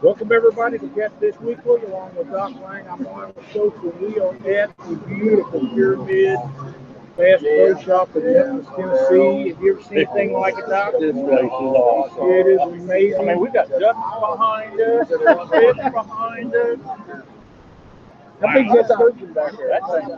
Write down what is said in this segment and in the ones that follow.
Welcome everybody to Catfish Weekly, along with Doc Lang. I'm on the and we are at the beautiful Pyramid Bass Pro Shop in Memphis, Tennessee. Have you ever seen anything like it, Doc? This place is awesome. It is amazing. I mean, we got ducks behind us, and fish behind us. How big's that sturgeon back there? That thing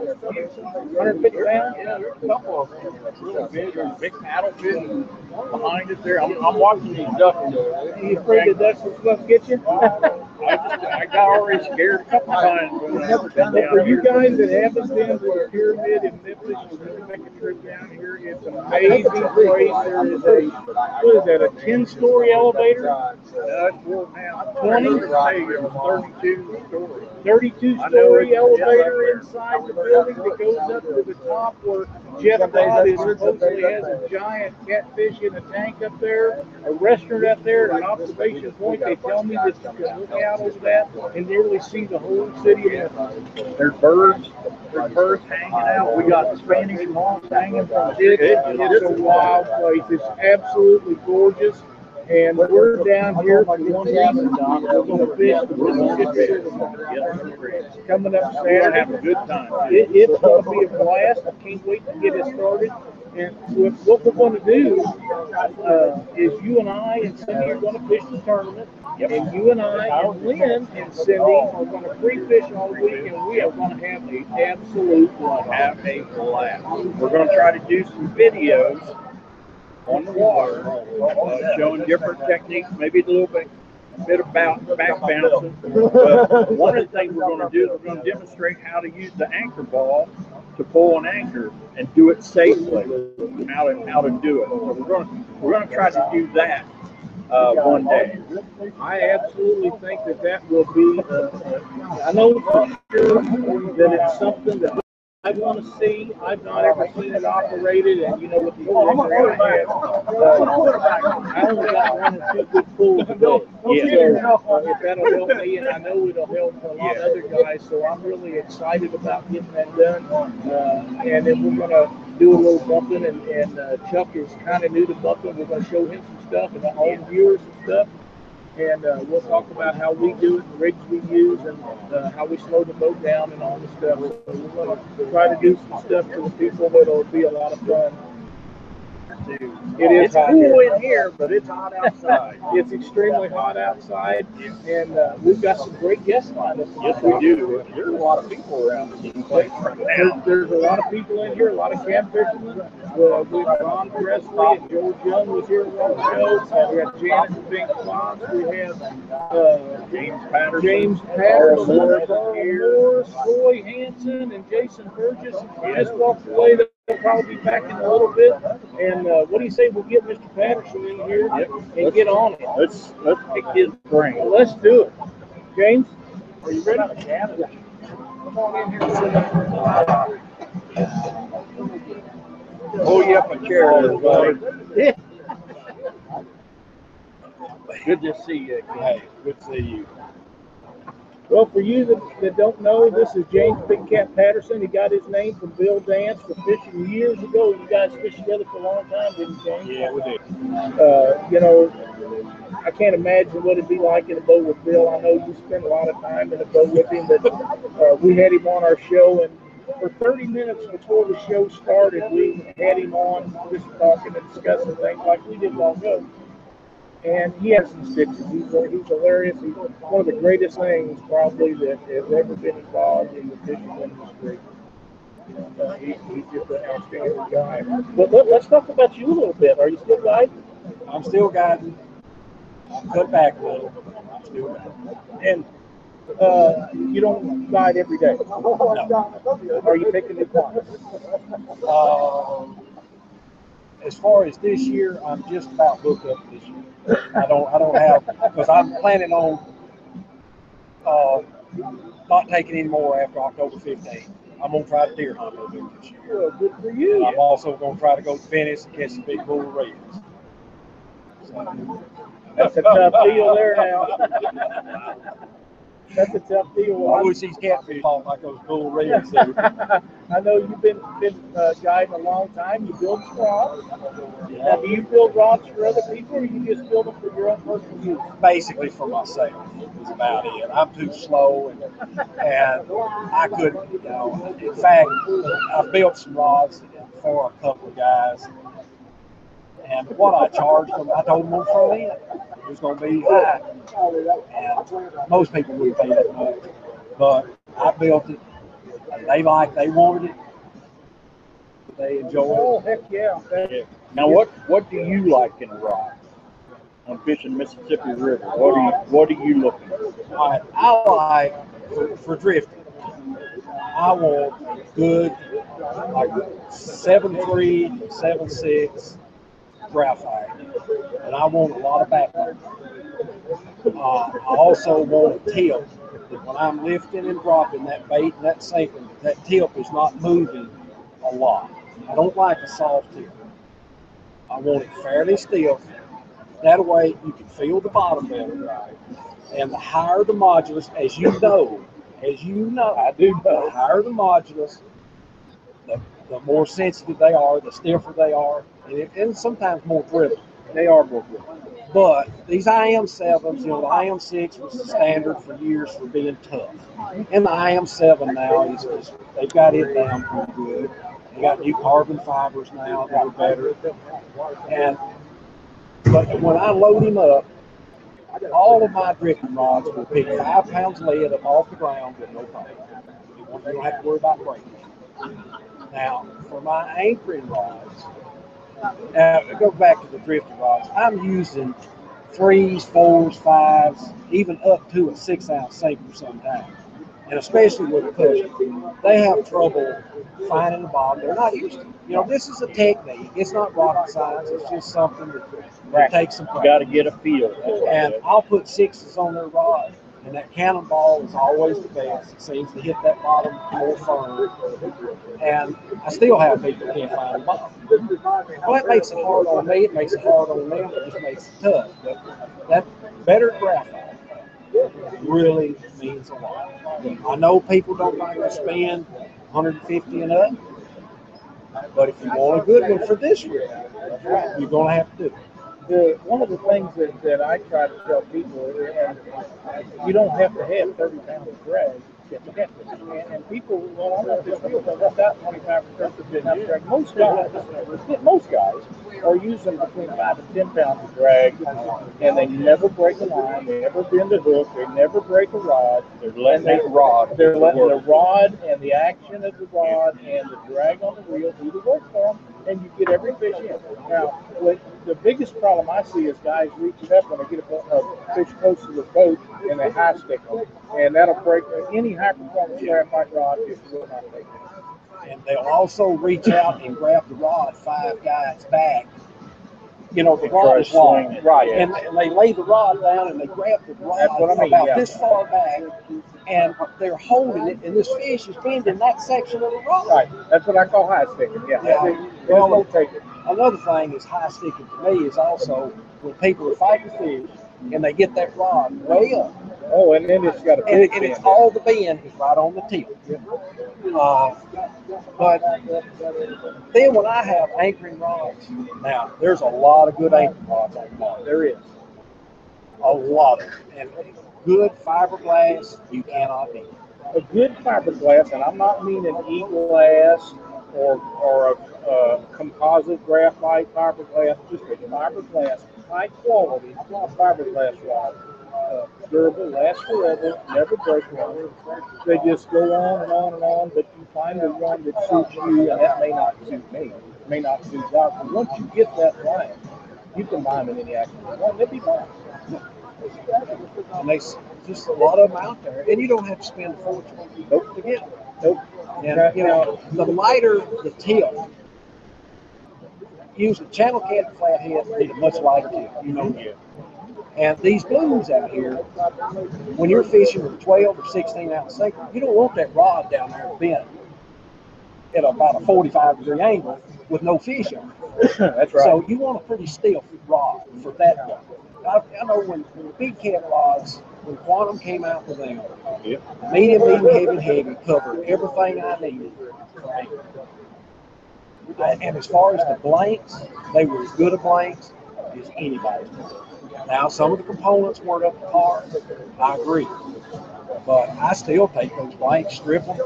150 pounds? Yeah, there's a couple of them really big, there's big paddlefish behind us there. I'm, I'm watching these ducks. You afraid the ducks will come get you? I just, I got already scared a couple times when I never been But down for you here. guys that haven't been to the pyramid in Memphis, you to make a trip down here. It's an amazing place. There is a, what is that, a ten-story elevator? That's four pounds. 20? Thirty-two stories. Thirty-two I know story it. Yeah, elevator inside the building that goes up to the top where Jeff Todd is supposedly has a giant catfish in a tank up there, a restaurant up there, an observation point. They tell me can look out over that and nearly see the whole city. There's birds, there's birds hanging out. We got Spanish moss hanging from It's, it. it's a wild place. It's absolutely gorgeous. And we're down here for one reason, We're fish the Mississippi River. Coming up have a good time. It, it's gonna be a blast. I can't wait to get it started. And what, what we're gonna do, uh, is you and I and Cindy are gonna fish the tournament. And you and I and Lynn and Cindy are gonna free fish all week and we are gonna have an absolute blast. Have a blast. We're gonna try to do some videos on the water, uh, showing different techniques, maybe a little bit, bit about back bouncing. But one of the things we're gonna do is we're gonna demonstrate how to use the anchor ball to pull an anchor and do it safely, how to, how to do it. So we're gonna, we're gonna try to do that, uh, one day. I absolutely think that that will be, uh, uh, I know that it's something that I want to see. I've not ever seen it operated, and you know, with the program I had, uh, I only got one or two good pulls a day. Yeah. So, uh, if that'll help me, and I know it'll help a lot of other guys, so I'm really excited about getting that done. Uh, and then we're gonna do a little bumping, and, and uh, Chuck is kind of new to bumping. We're gonna show him some stuff and all the viewers and stuff and uh, we'll talk about how we do it, the rigs we use, and uh, how we slow the boat down and all the stuff. So we're going to try to do some stuff for the people that'll be a lot of fun. It is It's hot cool here. in here, but it's hot outside. It's extremely hot outside, and uh, we've got some great guests lined up. Yes, we do. There's a lot of people around this place right There's, now. there's a lot of people in here, a lot of catfishermen. Uh, we've got Ron Presley and George Young was here ago. Uh, we have Janet Pink Fox. We have uh, James Patterson. James Patterson, Morris. Roy Hanson, and Jason Burgess just walked away. They'll probably be back in a little bit. And uh, what do you say we get Mr. Patterson in here Yep. and get on it? Let's, let's pick his brain. Let's do it. James, are you ready? Come on in here. Pull you up a chair there, buddy. Good to see you. Hey, good to see you. Well, for you that, that don't know, this is James Big Cat Patterson. He got his name from Bill Dance for fishing years ago. You guys fished together for a long time, didn't you, James? Yeah, we did. Uh, you know, I can't imagine what it'd be like in a boat with Bill. I know you spent a lot of time in a boat with him, but uh, we had him on our show, and for 30 minutes before the show started, we had him on just talking and discussing things like we did long ago. And he has some stitches. He's, he's hilarious. He's one of the greatest things probably that has ever been involved in the fishing industry. Uh, he, he's just an outstanding guy. But let, let's talk about you a little bit. Are you still guiding? I'm still guiding. Cut back a little. I'm still guiding. And uh, you don't guide every day. No. Are you taking new clients? Um, as far as this year, I'm just about booked up this year. I don't, I don't have, because I'm planning on, uh, not taking any more after October 15th. I'm gonna try to deer hunt a little bit this year. Well, good for you. I'm also gonna try to go to Venice and catch some big bull reds. So, That's a tough deal there now. that's a tough deal. I wish these catfish fought like those bull reds. I know you've been been uh, guiding a long time. You build rods. Now, do you build rods for other people, or you just build them for your own personal use? basically for myself is about it. I'm too slow and and I couldn't, you know. In fact, I built some rods for a couple of guys, and what I charged them, I told them on front end it was going to be high, and most people wouldn't pay that much, but I built it. And they liked, they wanted it. They enjoyed it. Oh heck yeah! That- Now, what, what do you like in a rod on fishing Mississippi River? What are you, what are you looking for? All right, I like for, for drifting. I want good, like seven three, seven six graphite, and I want a lot of backbone. Uh, I also want a tip that when I'm lifting and dropping that bait and that sinking, that tip is not moving a lot. I don't like a soft tip. I want it fairly stiff. That way you can feel the bottom better, right? And the higher the modulus, as you know, as you know, I do the know. higher the modulus, the, the more sensitive they are, the stiffer they are, and, and sometimes more brittle. They are more good. But these IM sevens, you know, the IM six was the standard for years for being tough, and the IM seven now is, is they've got it down pretty good. They got new carbon fibers now that are better, and but when I load him up, all of my drifting rods will pick five pounds lead up off the ground with no problem. You don't have to worry about breaking. Now, for my anchoring rods, uh, go back to the drifting rods. I'm using threes, fours, fives, even up to a six ounce sinker sometimes. And especially with a cushion, they have trouble finding the bottom. They're not used to. it. You know, this is a technique. It's not rocket science. It's just something that, that takes some You practice. gotta get a feel. And I'll put sixes on their rod. And that cannonball is always the best. It seems to hit that bottom more firm. And I still have people can't find the bottom. Well, that makes it hard on me. It makes it hard on them. It just makes it tough. But that better graphite really means a lot. I know people don't like to spend 150 and up, but if you want a good one for this year, you're going to have to do it. The, one of the things that, that I try to tell people, and you don't have to have 30 pounds of drag to get it. And, and people, well, I'm not just people, but that 25 or 30 pounds of drag. Most guys, most guys are using between 5 and 10 pounds of drag, and they never break a line, they never bend a hook, they never break a rod. They're letting that rod. They're letting the rod and the action of the rod and the drag on the reel do the work for them, and you get every fish in. Now, what, the biggest problem I see is guys reaching up when they get a, a fish close to the boat and they high stick them, and that'll break any high performance graphite rod just will not take it. and they'll also reach out and grab the rod five guys back. You know, the rod is long, right? And, and they lay the rod down and they grab the rod That's what I mean, about yeah. this far back, and they're holding it, and this fish is bending that section of the rod. Right, that's what I call high sticking. Yeah, Yeah. They won't take it. Another thing is high sticking to me is also when people are fighting fish and they get that rod way up, Oh, and then it's got a and, and it's all the bend is right on the tip. Uh, but then when I have anchoring rods, now there's a lot of good anchoring rods on the market. There is. A lot of them. And good fiberglass, you cannot beat. a good fiberglass, and I'm not meaning e-glass or or a, a composite graphite fiberglass, just a fiberglass, high quality fiberglass rod. Uh, durable, lasts forever, never break one. They just go on and on and on, but you find the one that suits you, and that may not suit me, may not suit Doc. Once you get that line, you can buy them in any action you want, they'll be fine. And there's just a lot of them out there. And you don't have to spend a fortune Nope. to get them. Nope. And you know, the lighter the tip, use a channel cat flathead need a much lighter tip. You know that. And these blues out here, when you're fishing with 12 or 16 ounce sinker, you don't want that rod down there bent at about a 45 degree angle with no fish on it. That's right. So you want a pretty stiff rod for that one. I, I know when, when the big cat rods, when Quantum came out with them, Yep. medium, medium, heavy, and heavy covered everything I needed. I- And as far as the blanks, they were as good a blanks as anybody's. Now, some of the components weren't up to par. I agree. But I still take those blanks, strip them,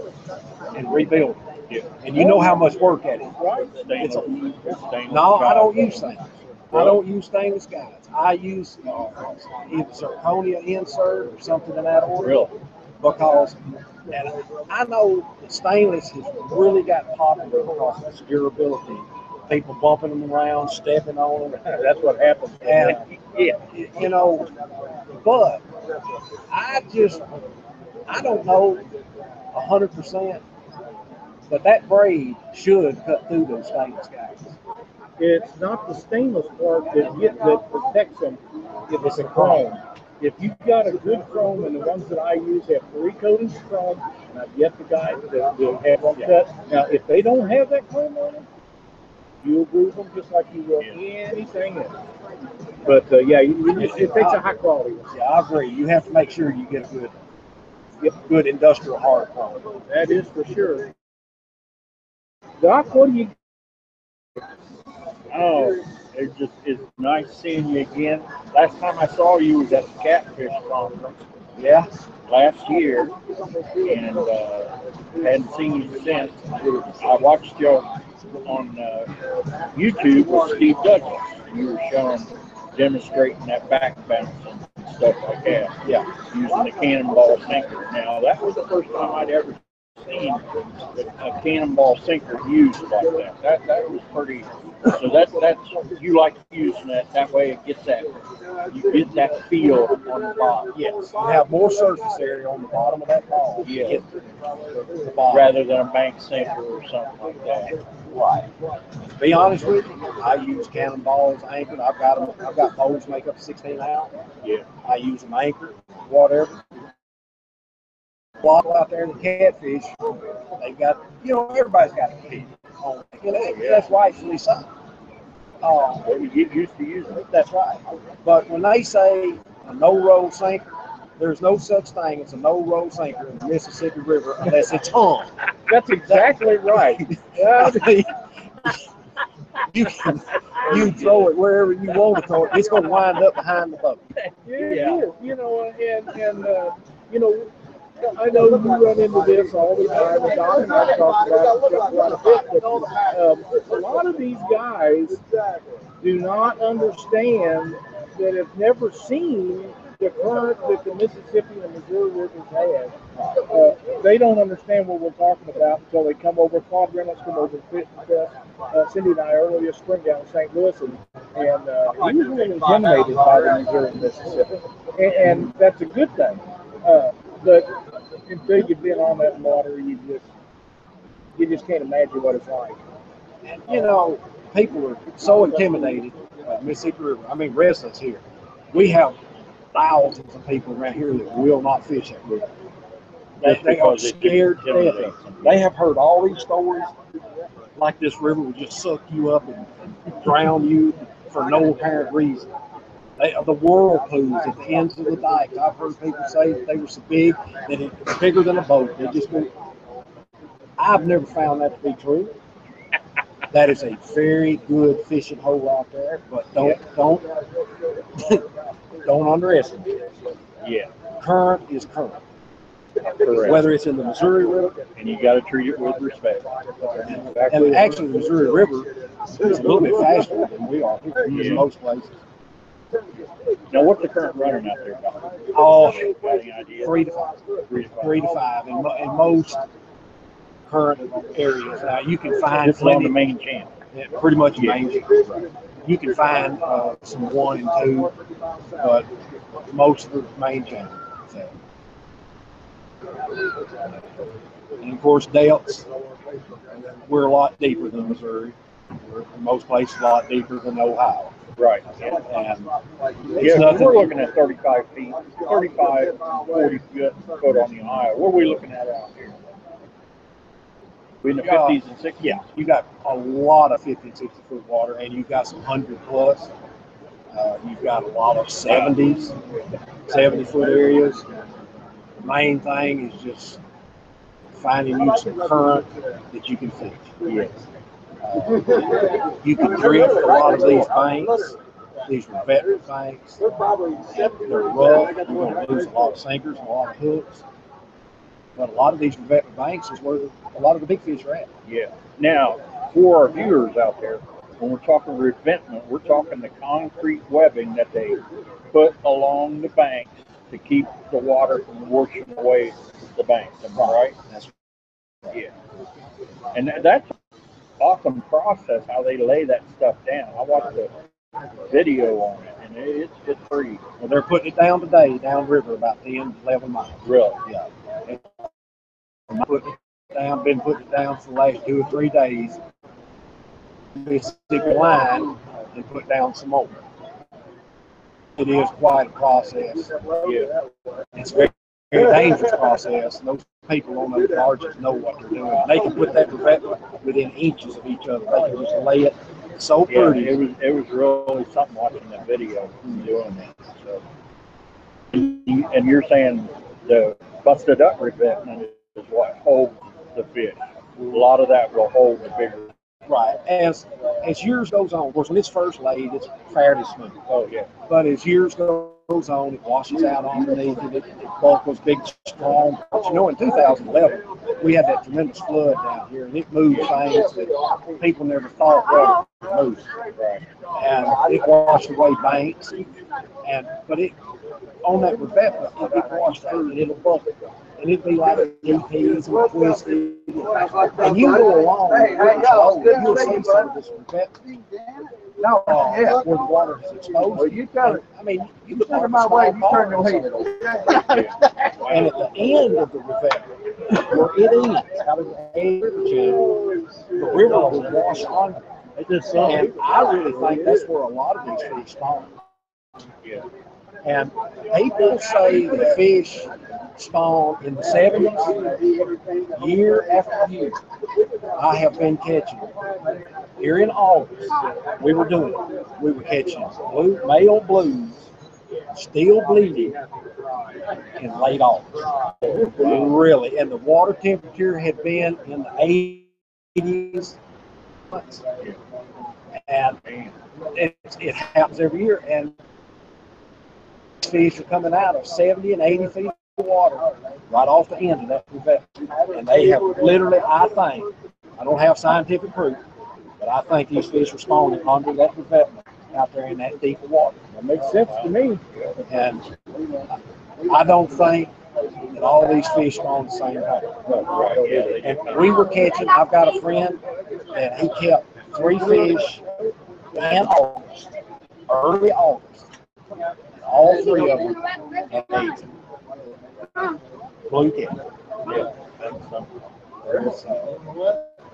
and rebuild them. Yeah. And you know how much work that is. Right? It's a- Stainless No, I don't use stainless. I don't use stainless guides. I use uh, either zirconia insert or something in that order. Really? Because, and I know stainless has really got popular because of its durability. People bumping them around, stepping on them. That's what happens. And- Yeah. You know, but I just, I don't know a hundred percent, but that braid should cut through those stainless guides. It's not the stainless part that get, that protects them, it's a chrome. If you've got a good chrome, and the ones that I use have three coatings of chrome, and I've yet the guy that will have them cut. Now, if they don't have that chrome on them, you'll groove them just like you will anything else. But, uh, yeah, you, you just, it takes a high quality one. Yeah, I agree. You have to make sure you get a good, get good industrial hard chrome. That is for sure. Doc, what do you, Oh, it just it's nice seeing you again. Last time I saw you was at the Catfish Conference Yeah, last year, and uh, hadn't seen you since. I watched you on uh, YouTube with Steve Douglas. You were showing, demonstrating that back bounce and stuff like that. yeah. using the cannonball sinker. Now, that was the first time I'd ever seen a cannonball sinker used like that. That that was pretty. So that that's you like using that. That way it gets that you get that feel on the bottom. Yes, you have more surface area on the bottom of that ball. Yeah. the- the bottom. Rather than a bank sinker or something like that. Right. To be honest with you, I use cannonballs anchored. I've got them. I've got bowls make up 16 ounce. Yeah. I use them anchored, whatever. Waddle out there in the catfish. They've got, you know, everybody's got a feed on- You know, that's rightfully so. Uh, Well, you get used to using it. that's right. But when they say a no roll sinker, there's no such thing as a no roll sinker in the Mississippi River unless it's hung. that's exactly right. I you can you throw it wherever you want to throw it. It's going to wind up behind the boat. Yeah, it is, you know, and, and, uh, you know, I know you run into this all the time, and Don and I talk about it quite a bit, um, a lot of these guys do not understand that have never seen the current that the Mississippi and Missouri rivers have. Uh, they don't understand what we're talking about until they come over. Claude Reynolds come over and fit with us. Uh, Cindy and I earlier this spring down in St. Louis, and, and uh, he was really intimidated by the Missouri and Mississippi, and, and that's a good thing. Uh, but until you've been on that water, you just you just can't imagine what it's like. And, you know, people are so intimidated by Mississippi River. I mean, residents here. We have thousands of people around here that will not fish that river. They, they are scared to death. of intimidates it. them. They have heard all these stories, like this river will just suck you up and, and drown you for no apparent reason. They, uh, the whirlpools at the ends of the dikes. I've heard people say that they were so big that it was bigger than a boat. They just went. I've never found that to be true. That is a very good fishing hole out there, but don't don't don't underestimate it. Yeah, Current is current, correct. whether it's in the Missouri River And you got to treat it with respect. And actually, the Missouri River is a little bit faster than we are in Yeah. most places. Now, what's the current running out there? Oh, Got any idea? three to five, Three to five. three to five in, mo- in most current areas. Now, you can find This is on the main channel. yeah, pretty much main. Channel. You can find uh, some one and two, but most of the main channel. So. And of course, delts, we're a lot deeper than Missouri. We're in most places a lot deeper than Ohio. Right. And it's Yeah, 'cause nothing. we're looking at 35 feet, 35, 40 foot foot on the Ohio. What are we looking at out here? We in the Yeah. 50s and 60s? Yeah, you got a lot of 50 and 60 foot water, and you got some hundred plus. Uh, you've got a lot of 70s, 70 foot areas. The main thing is just finding you some current that you can fish. Yes. You can drift a lot of these banks, these revetment banks. They're rough. You're going to lose a lot of sinkers and a lot of hooks. But a lot of these revetment banks is where a lot of the big fish are at. Yeah. Now, for our viewers out there, when we're talking revetment, we're talking the concrete webbing that they put along the banks to keep the water from washing away the banks. Am I right? That's Yeah. And that- that's awesome process how they lay that stuff down. I watched a video on it, and it's it's pretty well, they're putting it down today, downriver about 10, 11 miles. real. Yeah. And putting it down, been putting it down for the last two or three days. A line and put down some more. It is quite a process. Yeah. It's very, very dangerous process. And those people on those barges know what they're doing. They can put that revetment within inches of each other. They can just lay it so Yeah, pretty. it was it was really something watching that video doing that. So, and you're saying the busted up revetment is what holds the fish. A lot of that will hold the bigger. Right. As as years goes on, of course, when it's first laid, it's fairly smooth. Oh yeah, But as years goes on, it washes out underneath it. It, it bulk was big, strong. But you know, in 2011, we had that tremendous flood down here, and it moved things that people never thought would move. right. And it washed away banks. And but it on that revetment, it washed out and it'll bulk. And it'd be like DPs and twisted. And you go along, you'll see some of this revetment No, uh, yeah. where the water is exposed. Well, you got it. I mean, you You could turn park my way, you turn your car head. And at the end of the revetment, where it ends, out of the edge, the river will wash under. It And I really think that's where a lot of these fish spawn. Yeah. And people say the fish spawn in the seventies, year after year. I have been catching. Here in August, we were doing it. We were catching blue, male blues, still bleeding in late August. Really, and the water temperature had been in the eighties. And it, it happens every year, and fish are coming out of 70 and 80 feet of water right off the end of that revetment. And they have literally, I think, I don't have scientific proof, but I think these fish are spawning under that revetment out there in that deep water. That makes sense to me. And I don't think that all these fish spawn the same. Right. And we were catching, I've got a friend that he kept three fish in August, early August. All three of them had AIDS. Blue cat. Yeah.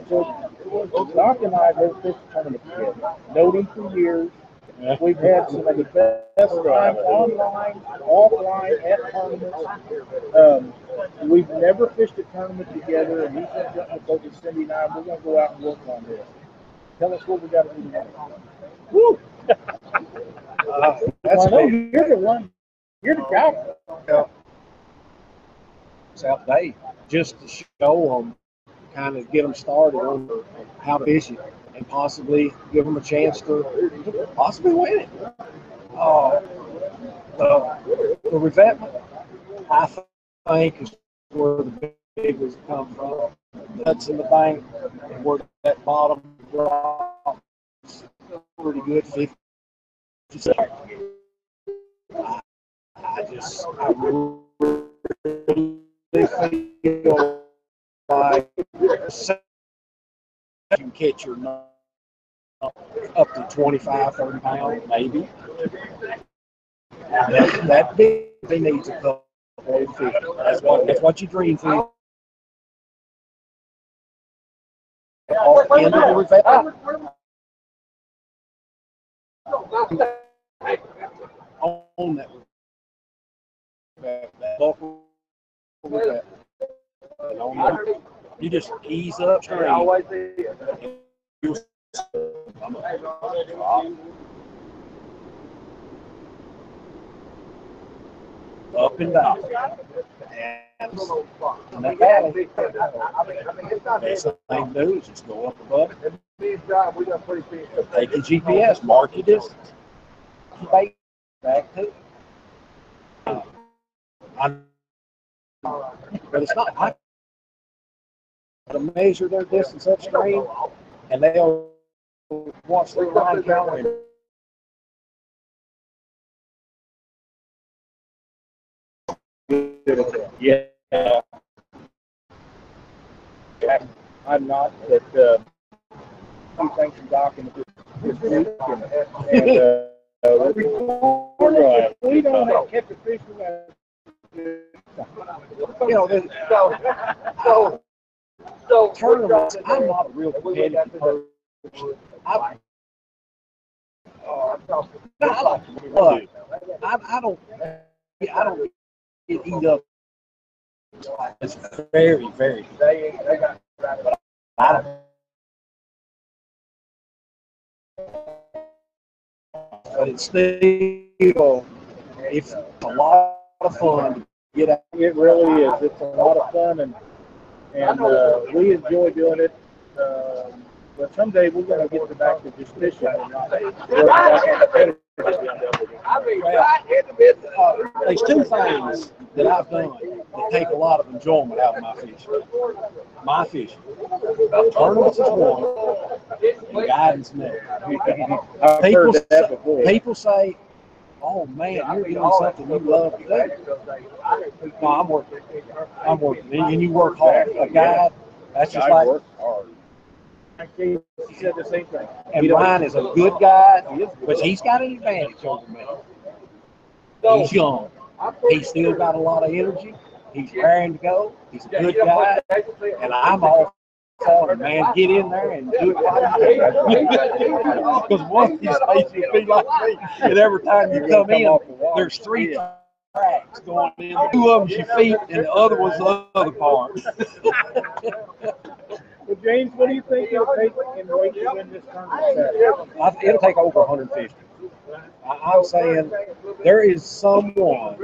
So, Doc and I go fish tournament together. Known him for years. We've had some of the best time online, offline, at tournaments. Um, we've never fished a tournament together, and he's jump in the boat Cindy and I. We're gonna go out and work on this. Tell us what we got to do tonight. Woo! Uh, that's know big. you're the one. You're the guy. South Day, just to show them, kind of get them started on how to fish it and possibly give them a chance to possibly win it. Uh, the, the revetment, I think, is where the big ones come from. That's in the bank, and where that bottom drops pretty good, 50 seconds. I, just, I really feel like you catch your up to 25, 30 pounds, maybe. That, that big a couple of fish. That's what, that's what you dream for. Off the end of the that that, that local revetment. And on that, You just ease up stream. You'll- up and down. And in that valley, best thing to do is just go up above it. Take your GPS, mark your distance. Back to it. But it's not like to measure their distance upstream and they'll watch their line count Yeah. I'm not, but, uh, some things from docking this, this week and, and, uh, uh, we, don't have catch a fish, you know, then, so, so, so tournaments, I'm not a real competitive person. I, uh, I like. I, I don't, I don't It's very, very, I don't. But it's still, it's a lot of fun get out. It really is. It's a lot of fun and, and, uh, we enjoy doing it. Um, but someday we're gonna get to back to just fishing and not. Uh, there's two things that I've done that take a lot of enjoyment out of my fishing. My fishing. Tournaments is one, and another. I've People say- People say, oh man, you're doing something you love to do. No, I'm working. I'm working. And you work hard. A guide, that's just like, work hard. He said the same thing. and Ryan is a good guy, but he's got an advantage over me. He's young. He's still got a lot of energy. He's raring to go. He's a good guy. And I'm all for it, man. Get in there and do it. Because one of these days you'll be like me. And every time you come in, there's three tracks going in. Two of them's your feet and the other one's the other part. James, what do you think it'll take in order to win this tournament? I- It'll take over 150. I- I'm saying there is someone.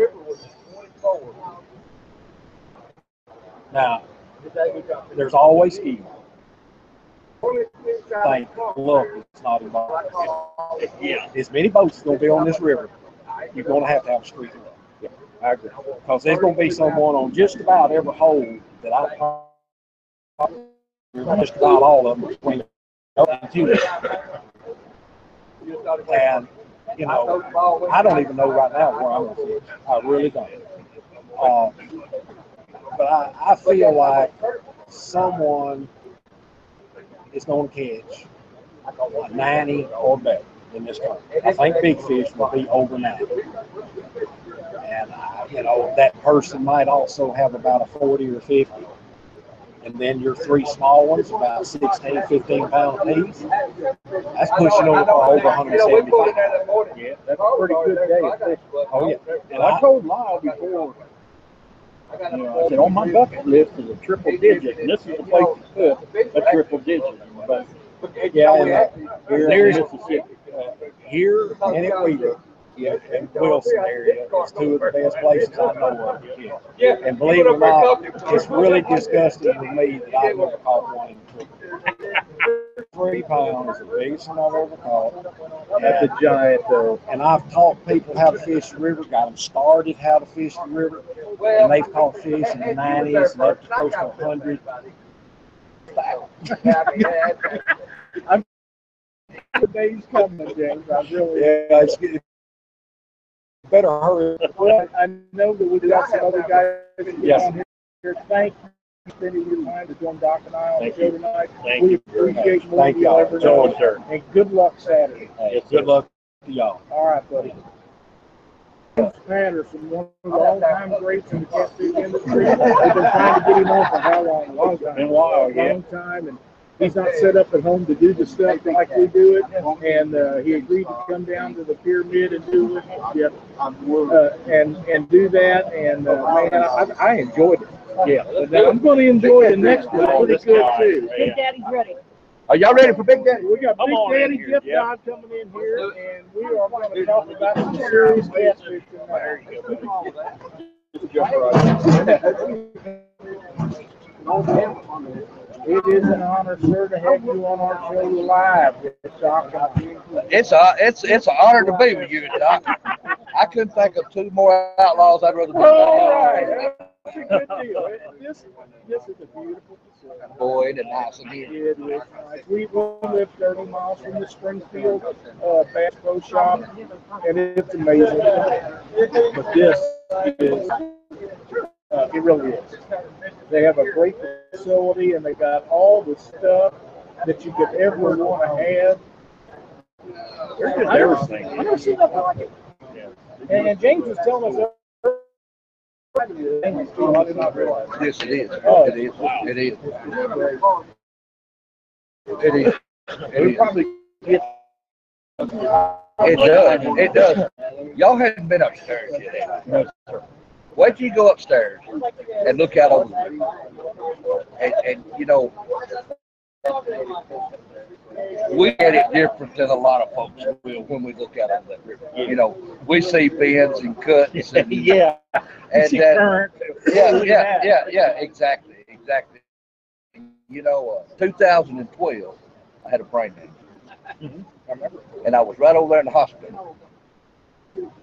Now, there's always skill. Think luck is not involved. Yeah. As many boats gonna be on this river, you're gonna have to have a of luck. I agree. Because there's gonna be someone on just about every hole that I. Just about all of them between and two. And, you know, I don't even know right now where I'm fish. I really don't. Uh, but I, I feel like someone is gonna catch a ninety or better in this tournament. I think big fish will be over ninety. And, uh, you know, that person might also have about a forty or fifty. And then your three small ones, about 16, 15 pound piece. That's pushing over over hundred and seventy-five. Yeah, that's a pretty good day. Oh, yeah. And I told Lyle before, you know, I said, on my bucket list is a triple digit, and this is the place to put a triple digit. But, yeah, and uh, here in Mississippi, uh, here and at Wheeler, yeah, and Wilson area is two of the best places I know of. to fish. And believe it or not, it's really disgusting to me that I've never caught one in the triple. Three pounds, the biggest one I've ever caught. That's a giant, though. And I've taught people how to fish the river, got them started how to fish the river, and they've caught fish in the nineties and up to close to a hundred. The day's coming, James. I really. Yeah, it's, it better hurry. Well, I know that we've got some other guys Yes. here. Thank you for spending your time to join Doc and I on the show you. tonight. Thank We you. appreciate more Thank you'll y'all. ever Join, know. sir. And good luck Saturday. Hey, good luck to y'all. All right, buddy. Patterson, one of the all-time greats in the catfish industry. We've been trying to get him on for how long? A long time. Been a while, yeah. Long time, and he's not set up at home to do the stuff like we do it. And, uh, he agreed to come down to the pyramid and do it. Yeah. Uh, and, and do that, and, uh, man, I, I enjoyed it. Yeah, I'm gonna enjoy the next one pretty good too. Big Daddy's ready. Are y'all ready for Big Daddy? We got Big Daddy here, Jeff yeah. Dodd coming in here, and we are going to talk about some serious catfish There you go. Just jump right It is an honor, sir, to have you on our show live. It's a it's it's an honor to be with you, Doc. I couldn't think of two more outlaws I'd rather be. With. All right, that's a good deal. It- This, this is a beautiful facility. Boy, nice in here. It is nice. We live 30 miles from the Springfield uh, Bass Pro Shop, and it's amazing. But this is, uh, it really is. They have a great facility, and they got all the stuff that you could ever want to have. There's just everything. I never seen nothing like it. And, and James was telling us. I did not realize. Yes, it is. Oh. It is. It is. It is. It We is. probably get It does. It does. Y'all hadn't been upstairs yet. have you? Wait till you go upstairs and look out over the river. And, and you know, we get it different than a lot of folks will when we look out over that river. You know, we see bends and cuts and yeah. and uh, yeah, yeah, yeah, yeah, exactly, exactly. You know, uh, 2012, I had a brain injury. Remember. and I was right over there in the hospital.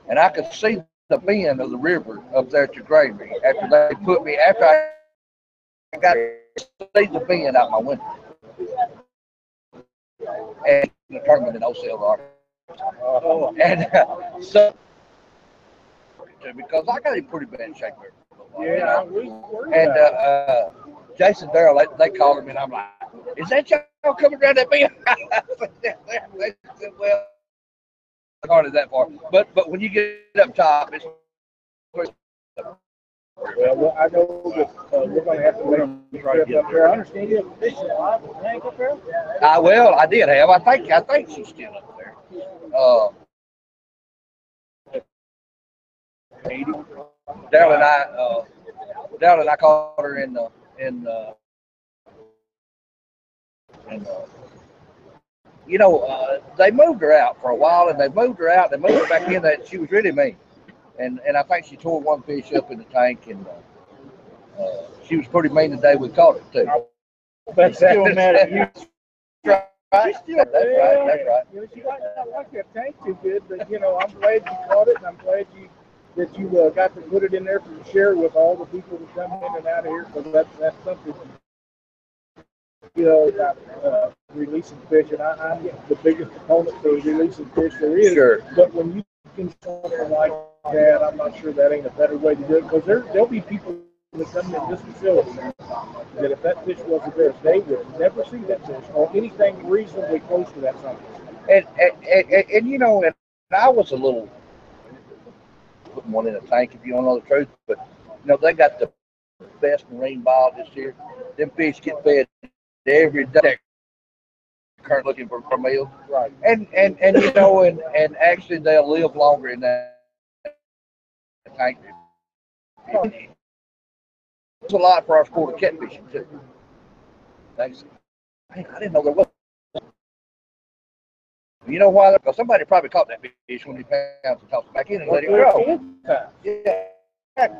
And I could see the bend of the river up there to gravy after they put me, after I got the bend out my window. And the tournament in OCLR. Oh, And uh, so, because I got in pretty bad shape there. while, you Yeah, know? And uh, uh, Jason Darrell, they, they called him, and I'm like, "Is that y'all coming around that bend?" "Yeah." they said, "Well, hardly that far, but but when you get up top, it's Well, well, I know that uh, we're going to have to make a trip up there. I understand you have a fishing live tank up there. I well, I did have. I think I think she's still up there. Uh, Daryl and I, uh, Daryl and I caught her in the in uh, in uh, you know uh, they moved her out for a while, and they moved her out. They moved her back in. That she was really mean, and and I think she tore one fish up in the tank, and uh, uh, she was pretty mean the day we caught it too. But still mad at you. Right? That's right. That's right. You know, she might not like that tank too good, but you know, I'm glad you caught it, and I'm glad you that you uh, got to put it in there to share with all the people that come in and out of here, because that's that's something. You know, about uh, releasing fish, and I, I'm the biggest proponent for releasing fish there is. Sure. But when you can something like that, I'm not sure that ain't a better way to do it, because there there'll be people that come in this facility that if that fish wasn't there, they would never see that fish or anything reasonably close to that something. and, and, and, and, you know, and I was a little putting one in a tank if you to know the truth, but you know they got the best marine biologists here. Them fish get fed every day. Current looking for, for meals, Right. and and and you know, and and actually they'll live longer in that tank. It's a lot for our sport of catfishing too. Thanks. I didn't know there was. You know why? Because somebody probably caught that fish when he pounced and tossed it back in and let it go. Yeah.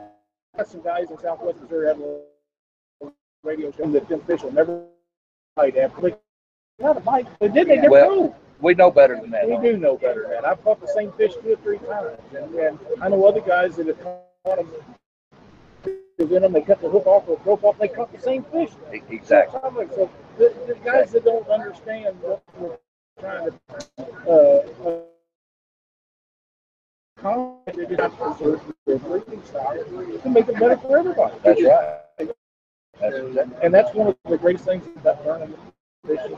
Some guys in Southwest Missouri have a radio show that them fish will never after they a bite. They did. They never Well, move. We know better than that. We do know better than that. I've caught the same fish two or three times, and, and I know other guys that have caught them. In them, they cut the hook off or rope off. They caught the same fish. Exactly. So the, the guys that don't understand what we're trying to uh, uh, accomplish, they just preserve their breeding style to make it better for everybody. That's right. That's exactly. And that's one of the greatest things about tournament fishing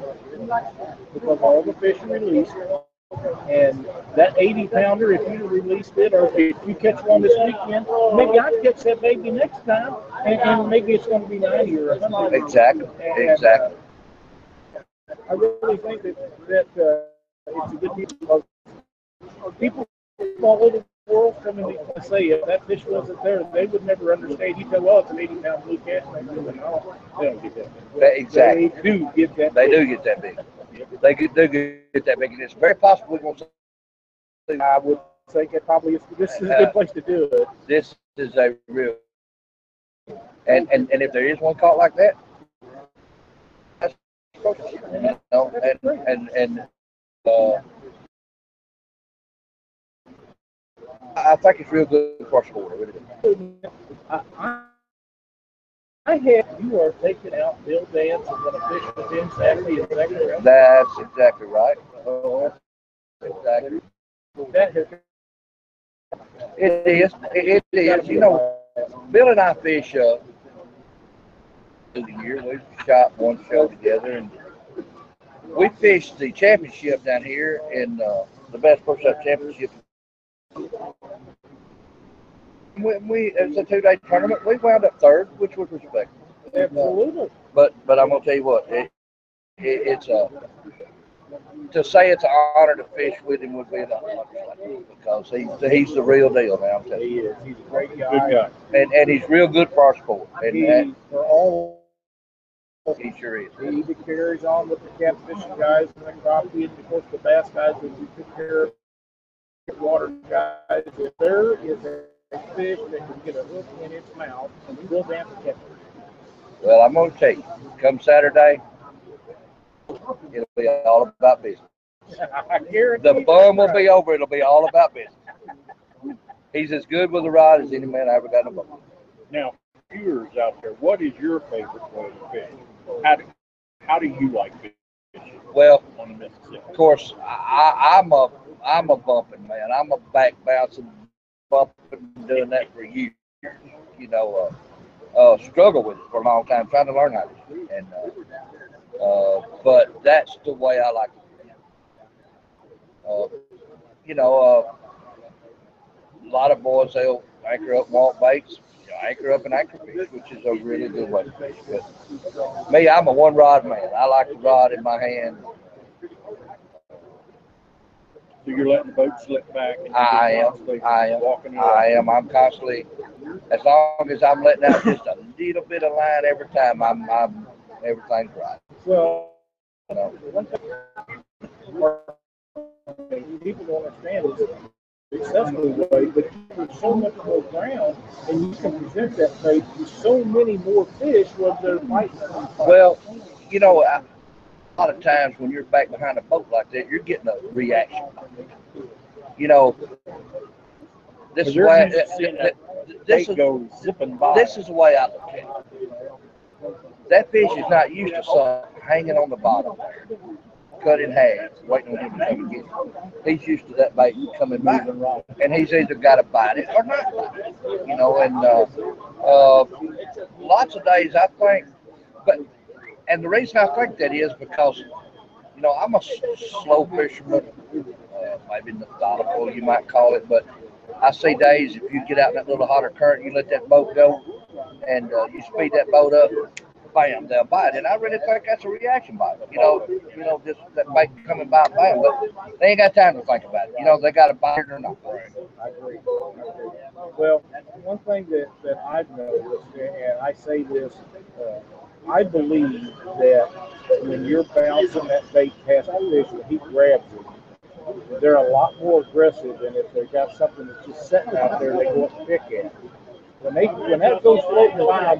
because all the fish are released. And that 80 pounder, if you released it, or if you catch one this weekend, maybe I catch that baby next time, and, and maybe it's going to be 90 or 100. Exactly. And, Exactly. uh, I really think that that uh, it's a good deal people all over world coming to say if that fish wasn't there, they would never understand. You tell, well, it's an 80 pound blue cat. And they go, no, they don't get that. That- exactly. They do get that. They do get that big. They get, do get that big, and it's very possible we're going to. I would think it probably is. This is a good place to do it. This is a real. And and and if there is one caught like that, that's you know, and and and uh, I think it's real good for sport. I really. I, I, I had you are taking out Bill Dance and going to fish with him Saturday. Is that correct? That's exactly right. Uh, exactly. That has It is. It, it is. You know, Bill and I fish uh, through the year. We shot one show together, and we fished the championship down here in uh, the best first up championship. We, we it was a two day tournament. We wound up third, which was respectable. absolutely. But but I'm gonna tell you what, it, it it's a to say it's an honor to fish with him would be an understatement because he's he's the real deal, man. I'm telling you. He is. He's a great guy. Good guy. and and he's real good for our sport. And, He, and for all he sure is. he either carries on with the catfishing guys and the crappie, and of course the bass guys that you took care of, water guys. If there is a fish that can get a hook in its mouth, Dance will catch it. Well, I'm gonna tell you, come Saturday, it'll be all about business. The bum will be over. It'll be all about business. He's as good with a rod as any man I ever got in a boat. Now, viewers out there, what is your favorite way to fish? How do, how do you like fishing Well, on the Mississippi? of course, I, I'm a I'm a bumping man. I'm a back bouncing, bumping, doing that for years. You know, uh, uh, struggle with it for a long time, trying to learn how to. And uh, uh, but that's the way I like it. Uh, you know, uh, a lot of boys they'll anchor up walk baits, anchor up and anchor fish, which is a really good way to fish. But me, I'm a one rod man. I like the rod in my hand. So you're letting the boat slip back? And I am. I am. Walking I am. I'm constantly, as long as I'm letting out just a little bit of line every time, I'm, I'm everything's right. Well, You know? people don't understand is successful way, but there's so much more ground, and you can present that bait to so many more fish when they're fighting. Well, you know, I, a lot of times when you're back behind a boat like that, you're getting a reaction. You know, this is why. to seeing that This is goes zipping by. this is the way I look at it. That fish is not used to something hanging on the bottom there, cut in half, waiting on him to come get it. He's used to that bait coming back, and he's either got to bite it or not. You know, and uh, uh, lots of days I think, but and the reason I think that is because, you know, I'm a slow fisherman, uh, maybe methodical you might call it, but I see days if you get out in that little hotter current, you let that boat go, and uh, you speed that boat up, bam, they'll bite. And I really think that's a reaction bite. You know, you know, just that bait coming by, bam. But they ain't got time to think about it. You know, they got to bite it or not. I agree. Well, one thing that, that I've noticed, and I say this, uh, I believe that when you're bouncing that bait past the fish and he grabs it, they're a lot more aggressive than if they've got something that's just sitting out there they and pick at. When they when that goes floating by,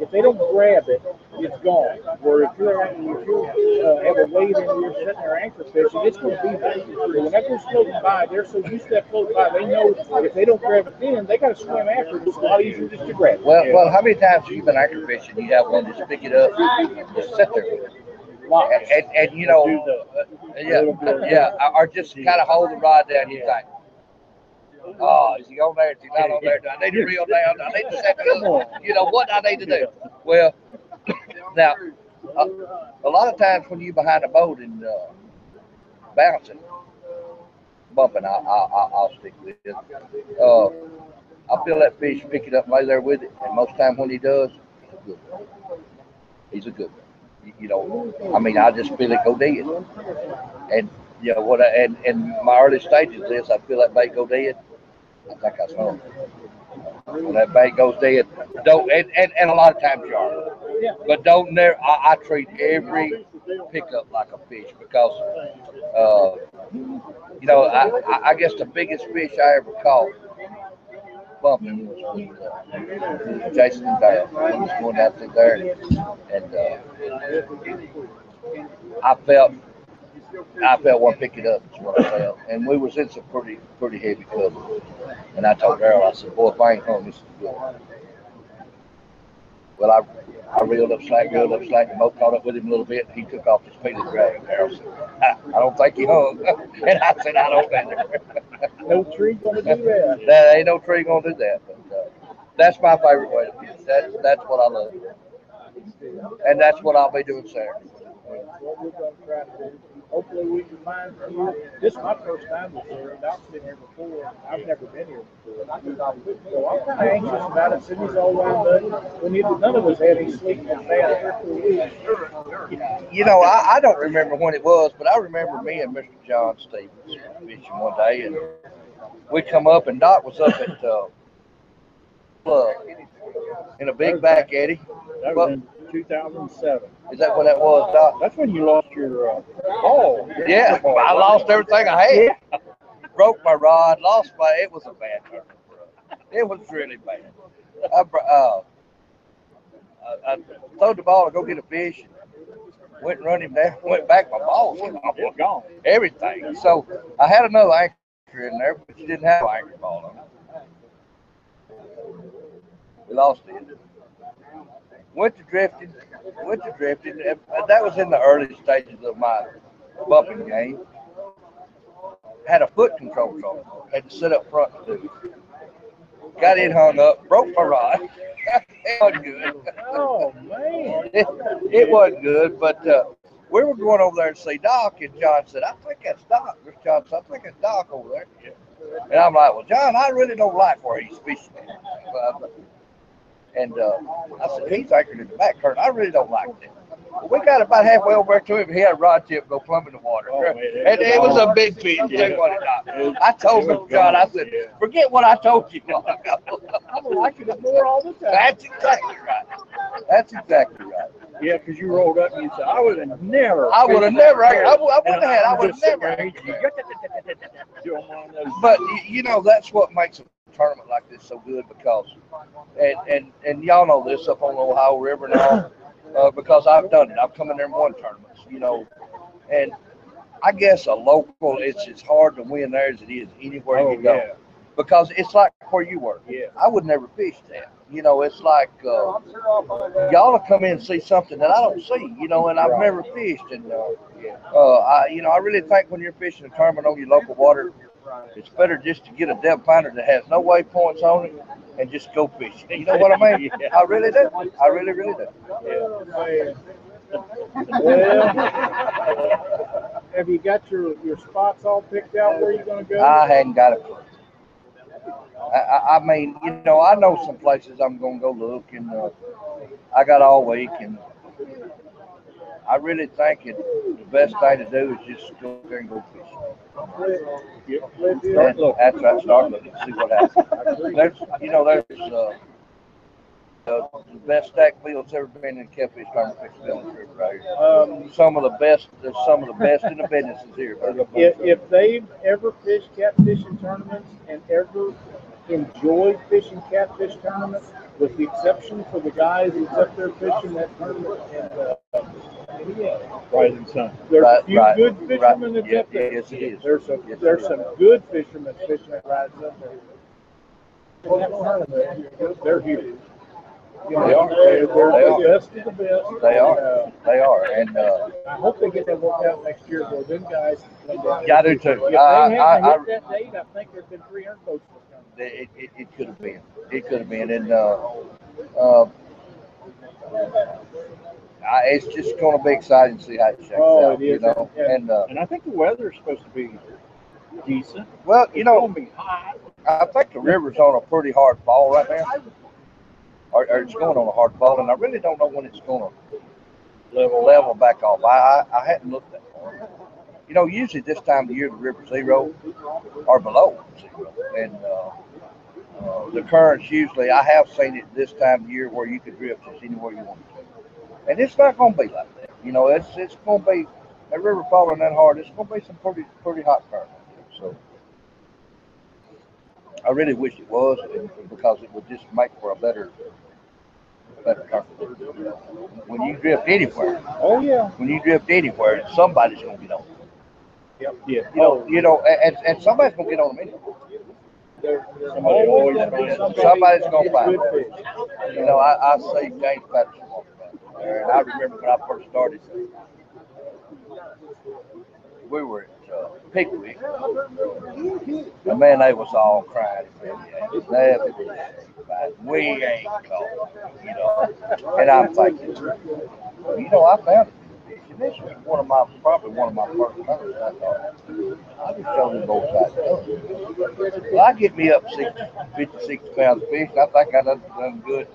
if they don't grab it, it's gone. Where if you're if you uh, have a weight and you're sitting there anchor fishing, it's going to be there. So when that goes floating by, they're so used to that floating by, they know if they don't grab it then, they got to swim after it. It's a lot easier just to grab it. Well, well, how many times have you been anchor fishing? You have one just pick it up, just sit there with it. And, and, and you know, uh, yeah, yeah, or just kind of hold the rod down. You think, oh, is he on there? Is he not on there? Do I need to reel down? Do I need to set up? You know, what I need to do? Well, now, a, a lot of times when you're behind a boat and uh, bouncing, bumping, I, I, I, I'll stick with it. Uh, I feel that fish pick it up, and lay there with it, and most time when he does, he's a good one. He's a good one. You, you know, I mean, I just feel it go dead. And you know what? I, and in my early stages of this, I feel that bait go dead, I think I saw. When that bait goes dead, don't and, and, and a lot of times you are. But don't never. I, I treat every pickup like a fish because, uh, you know, I, I, I guess the biggest fish I ever caught bumping was uh, Jason and Dale. He was going out through there, and uh, I felt. I felt one pick it up is what I felt, and we was in some pretty pretty heavy cover. And I told Daryl, I said, "Boy, if I ain't home, this is good." Well, I I reeled up slack, reeled up slack, and both caught up with him a little bit. He took off his feet and dragged. Daryl said, I, "I don't think he hung," and I said, "I don't either." No tree gonna do that. That ain't no tree gonna do that. But uh, that's my favorite way to fish. That's that's what I love, and that's what I'll be doing Saturday hopefully we can find somebody. This is my first time this year. Doc's been here before. I've never been here before. So I'm kind of anxious about it. Sydney's all wound up. We need none of us had any sleep in bed for weeks. You know, I, I don't remember when it was, but I remember me and Mr. John Stevens fishing one day, and we come up, and Doc was up at uh, Club in a big back eddy. But, 2007. Is that when that was, Doc? That's when you lost your uh. Yeah, I lost everything I had. Yeah. Broke my rod, lost my. It was a bad tournament. It was really bad. I, uh, I, I the ball to go get a fish. And went and run him down. Went back, my ball was gone. Everything. So I had another anchor in there, but you didn't have an anchor ball on it. We lost it. Went to drifting. Went to drifting. and That was in the early stages of my bumping game. Had a foot control trouble. Had to sit up front to do. it. Got it hung up. Broke my rod. it wasn't good. Oh, man. it, it wasn't good, but uh, we were going over there to see Doc, and John said, I think that's Doc. This John said, I think it's Doc over there. And I'm like, well, John, I really don't like where he's fishing. Uh, and uh, I said, he's anchored in the back current. I really don't like that. We got about halfway over to him, and he had a rod tip go plumb in the water. Oh, and it was a big fish. too, wasn't it, Doc? I told him, John, I said, forget what I told you. I'm liking it more all the time. That's exactly right. That's exactly right. Yeah, because you rolled up and you said, I would have never. I would have never. I, I would have had. I would have never. you- Doing one of those. But you know that's what makes a tournament like this so good because, and and and y'all know this up on the Ohio River and all, uh, because I've done it. I've come in there and won tournaments. You know, and I guess a local it's as hard to win there as it is anywhere Oh, you go yeah. because it's like where you were. Yeah. I would never fish that. You know, it's like uh, y'all will come in and see something that I don't see. You know, and I've Right. never fished. And uh, uh, I, you know, I really think when you're fishing a tournament on your local water, it's better just to get a depth finder that has no waypoints on it and just go fishing. You know what I mean? Yeah. I really do. I really, really do. Oh. Well, have you got your, your spots all picked out where you're gonna go? I hadn't got a clue. I, I, I mean, you know, I know some places I'm gonna go look, and uh, I got all week, and I really think it, the best thing to do is just go there and go fishing. And it. that's right. Start looking, see what happens. There's, you know, there's uh, the, the best stack fields ever been in catfish tournament fishing on this river right here. Um, Some of the best. There's some of the best in the business is here. if, if they've ever fished catfishing tournaments and ever enjoyed fishing catfish tournaments, with the exception for the guys who's up there fishing that tournament, and, uh, Rising sun. there's Right, a few right, good fishermen right. that's Yeah, up there. yes, it is. There's some, Yes, there's is. some good fishermen fishing that rides up there. In that tournament, They're huge. You know, They are. They're, they're They are. the best of the best. They are. Uh, They are, and uh, I hope they get that worked out next year, boy. Them guys. can come down. Yeah, I do too. If they I- hadn't I- I- hit that date, I think there'd been three hundred votes for this it, it, it could have been. It could have been, and uh, uh, I, it's just going to be exciting to see how it shakes Oh, out. it You is. know, Yeah. and uh, And I think the weather's supposed to be decent. well, you It's know, gonna be hot. I think the river's on a pretty hard fall right now. Or, or it's going on a hard fall, and I really don't know when it's going to Level. level back off. I, I I hadn't looked that far. You know, usually this time of year the river's zero or below zero, and uh, Uh, the currents usually, I have seen it this time of year where you could drift just anywhere you want to. And it's not gonna be like that. You know, it's, it's gonna be, that river falling that hard, it's gonna be some pretty, pretty hot current. So. I really wish it was because it would just make for a better, better current. When you drift anywhere, Oh, yeah. when you drift anywhere, somebody's gonna get on. Yep. Yeah. You know, you know, and, and somebody's gonna get on them anyway. There, there's Somebody always always gonna be somebody somebody's gonna gets find good fish. You know, I, I see James Patterson walking out there, and I remember when I first started, we were at uh, Pickwick, and man, they was all crying. They was fighting. We ain't caught, you know. And I'm thinking, you know, I found it. And this was one of my, probably one of my first hunters. I thought, I just showed them both sides. Well, I get me up 60, 50, 60 pounds of fish, I think I done, done good.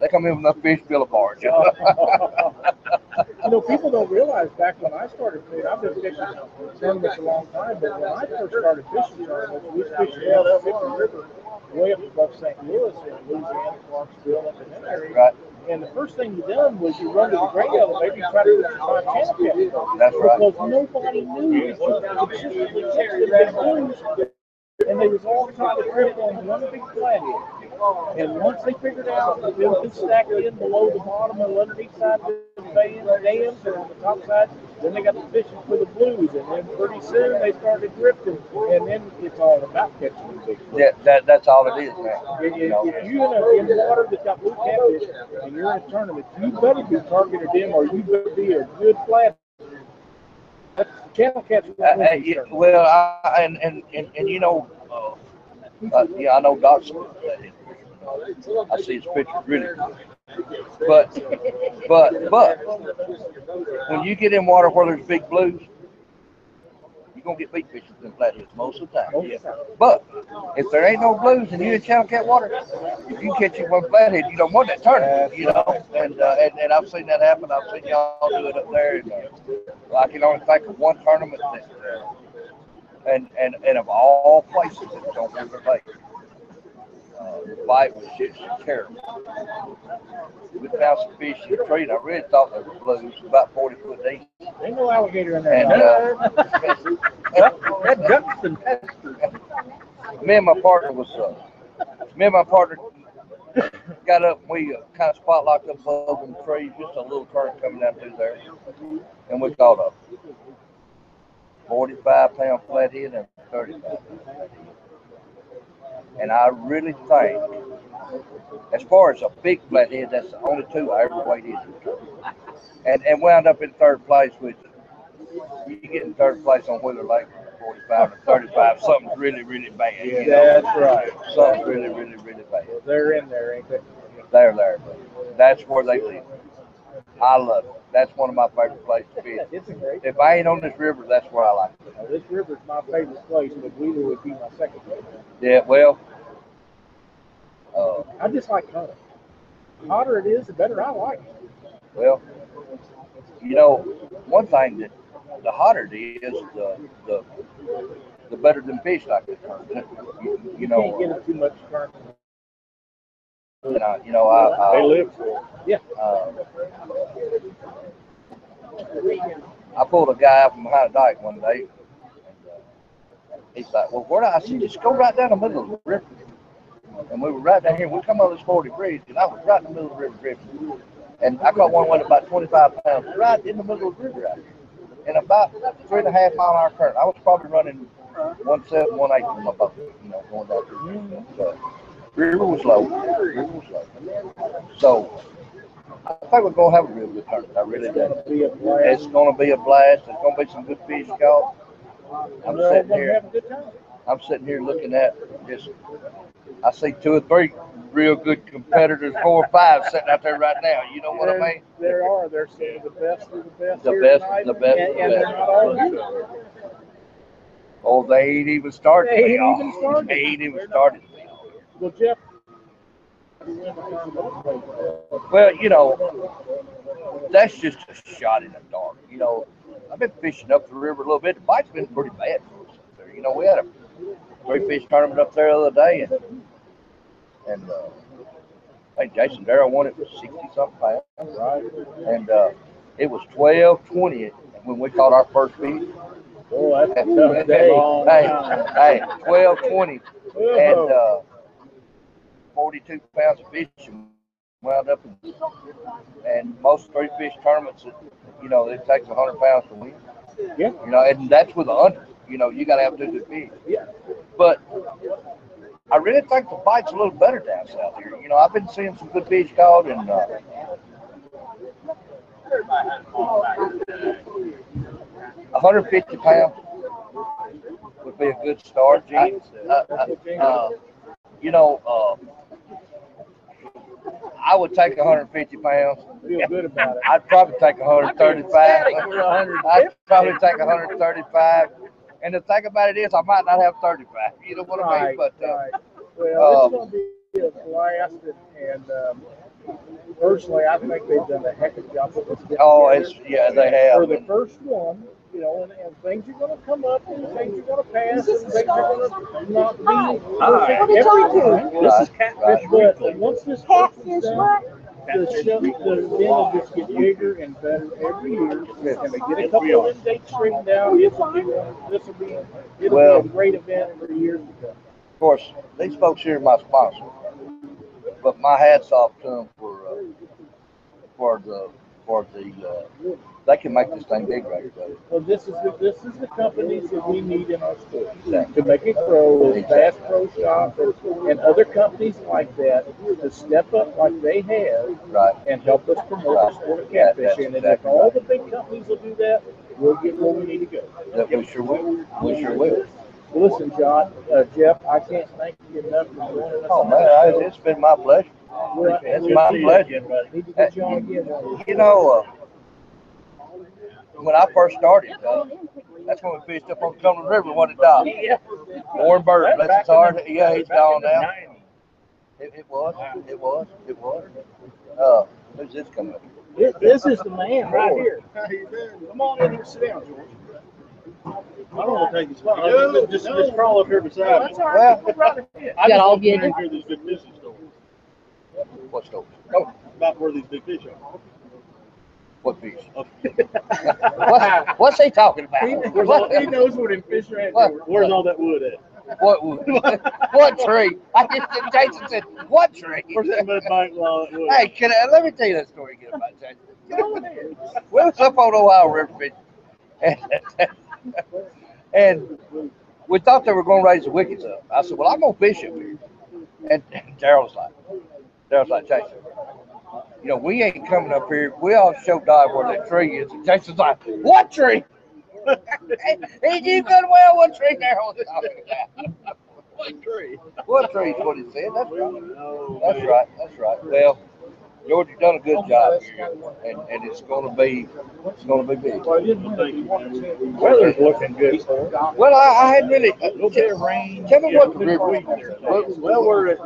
They come in with enough fish to fill a barge. You know, people don't realize back when I started fishing, I've been fishing tournaments a long time, but when I first started fishing tournaments, we was fishing down the River, way up above St. Louis in Louisiana, Clarksville, up in that area. right, And the first thing you done was you run to the great elevator, you try to get your channel cat. that's right. Because nobody knew that you consistently catch the blues. And they was all trying to grip on one big flathead. And once they figured out that they could stack in below the bottom and underneath side of the dams, dams and on the top side, then they got the fishing for the blues. And then pretty soon they started drifting. And then it's all about catching the big blues. That, that, that's all it is, man. If, You know, if you in, a, in water that's got blue catfish and you're in a tournament, you better be targeted them or you better be a good flat. That's channel catch. Uh, uh, yeah, well, I, and, and, and, and you know, uh, uh, yeah, I know Doc's I see his pictures really good. But, but, but, when you get in water where there's big blues, you're gonna get big fish in flatheads most of the time. But if there ain't no blues and you in channel cat water, if you catch you one flathead, you don't want that tournament, you know. And, uh, and and I've seen that happen. I've seen y'all do it up there. And, uh, I can only think of one tournament that, and and and of all places, it's on River Lake. Uh, the fight was just terrible. We found some fish in the tree, and I really thought they were blues, about 40 foot deep. Ain't no alligator in there. And uh, That Gunston Pester. me and my partner was, uh, me and my partner got up, and we uh, kind of spot locked up above them trees, just a little current coming down through there, and we caught a 45 pound flathead and a 35 pound flathead. And I really think, as far as a big flathead, that's the only two I ever weighed in. And, and wound up in third place with, you get in third place on Wheeler Lake, 45 and 35, something's really, really bad. you know? That's right. Something's really, really, really bad. They're in there, ain't they? They're there. That's where they live. I love it. That's one of my favorite places to fish. It's a great. If I ain't on this river, that's where I like it. Now, this river's my favorite place, but Wheeler would be my second favorite. Yeah, well, uh, I just like hunting. The hotter it is, the better I like it. well, you know, one thing that the hotter it is, the the the better them fish like it. You, you You can't get it too much current. You know, you know, I, They I, live for it. uh, I pulled a guy up from behind a dike one day. And, uh, he's like, well, where do I see? Just go right down the middle of the river. And we were right down here. We come on this 40 bridge, and I was right in the middle of the river drifting. And I caught one weighing about 25 pounds, right in the middle of the river out here. And about three and a half mile an hour current. I was probably running one seven, one eight from my boat, you know, going down there. So, river was low. River was low. So, I think we're gonna have a real good tournament. I really do. Be a blast. It's gonna be a blast. There's gonna be some good fish caught. I'm sitting here. have a good time. I'm sitting here looking at just. I see two or three real good competitors, four or five sitting out there right now. You know what I mean? There are. Some of the best of the best. The best- the best And, and they're not all good. Oh, they ain't even started. They ain't even started. They ain't even started. Well, Jeff, you win the tournament. Well, you know, that's just a shot in the dark. You know, I've been fishing up the river a little bit. The bite's been pretty bad for us up there. You know, we had a three fish tournament up there the other day, and and uh, I think Jason Darrell won it with sixty something pounds, Right. and uh, it was twelve twenty when we caught our first fish. Oh, that's a Hey, tough day. hey, hey, twelve twenty and uh, forty-two pounds of fish and wound up in, and most three fish tournaments, it, you know, it takes hundred pounds to win. Yeah. You know, and that's with a hundred. You know, you got to have two good fish. Yeah. But I really think the bite's a little better down south here. You know, I've been seeing some good fish caught, and uh, 150 pounds would be a good start. I, uh, uh, uh, you know, uh, I would take 150 pounds. Feel good about it. I'd probably take 135. I'd probably take 135. And the thing about it is, I might not have 35. You know what I mean? Right, But uh, right. Well, um, it's gonna be a blast, and, and um, personally, I think they've done a heck of a job with this. oh, it's yeah, they have. For the first one, you know, and, and things are gonna come up, and things are gonna pass, and things are gonna not be perfect every time. This is Right, catfish But weekly. once this Catfish is done, what? the show, the event will just get bigger and better every year. And they get a couple of them dates straightened out, this will be this will be, it'll Well- be a great event for years to come. Of course, these folks here are my sponsor, but my hats off to them for uh, for the for the uh, they can make this thing big right there. Well, this is the, this is the companies that we need in our store Exactly. to make it grow, as Bass Pro Shop and, and other companies like that to step up like they have Right. and help us promote the sport of that's catfishing. And if exactly all right. the big companies will do that, we'll get where we need to go. That we sure will. We sure will. Listen, John, uh, Jeff, I can't thank you enough for joining us. Oh man, I, it's been my pleasure. We're- It's my you pleasure. again, buddy. Need to get you again. one. You know, uh, when I first started, uh, that's when we fished up on Cumberland River one at dock. Yeah. Warren Bird, bless his heart. Yeah, he's Back gone now. 90s. It, it was. It was. It was. Uh, who's this coming up? This, this is the man right here. How you doing? Come on in here, sit down, George. I don't want to take your spot. Just, just, just crawl up here beside me. That's all right. Go right ahead. I Got just all want to good. hear these big fishing stories What's those? about where these big fish are. What fish? Okay. What's, he talking about? Where's all- He knows where them fish are at. What? Where's all that wood at? What, wood? what tree? I just, Jason said, what tree? Where's that mud bank? Hey, can I, let me tell you that story again about Jason. We was up on Ohio River fishing, and, and we thought they were going to raise the wickets up. I said, "Well, I'm going to fish up here." And Daryl's like, "Daryl's like, Jason, you know, we ain't coming up here. We all show dive where that tree is." And Jason's like, "What tree?" he knew good and well what tree Daryl was talking about. What tree? What tree is what he said. That's right. Oh, That's right. That's right. Well, George, you've done a good job here, and, and it's going to be it's going to be big. Well, I you wanted Weather's looking good for it. Well, I, I hadn't really. A little bit of rain. Tell me Yeah, what the big river. Well, well, we're at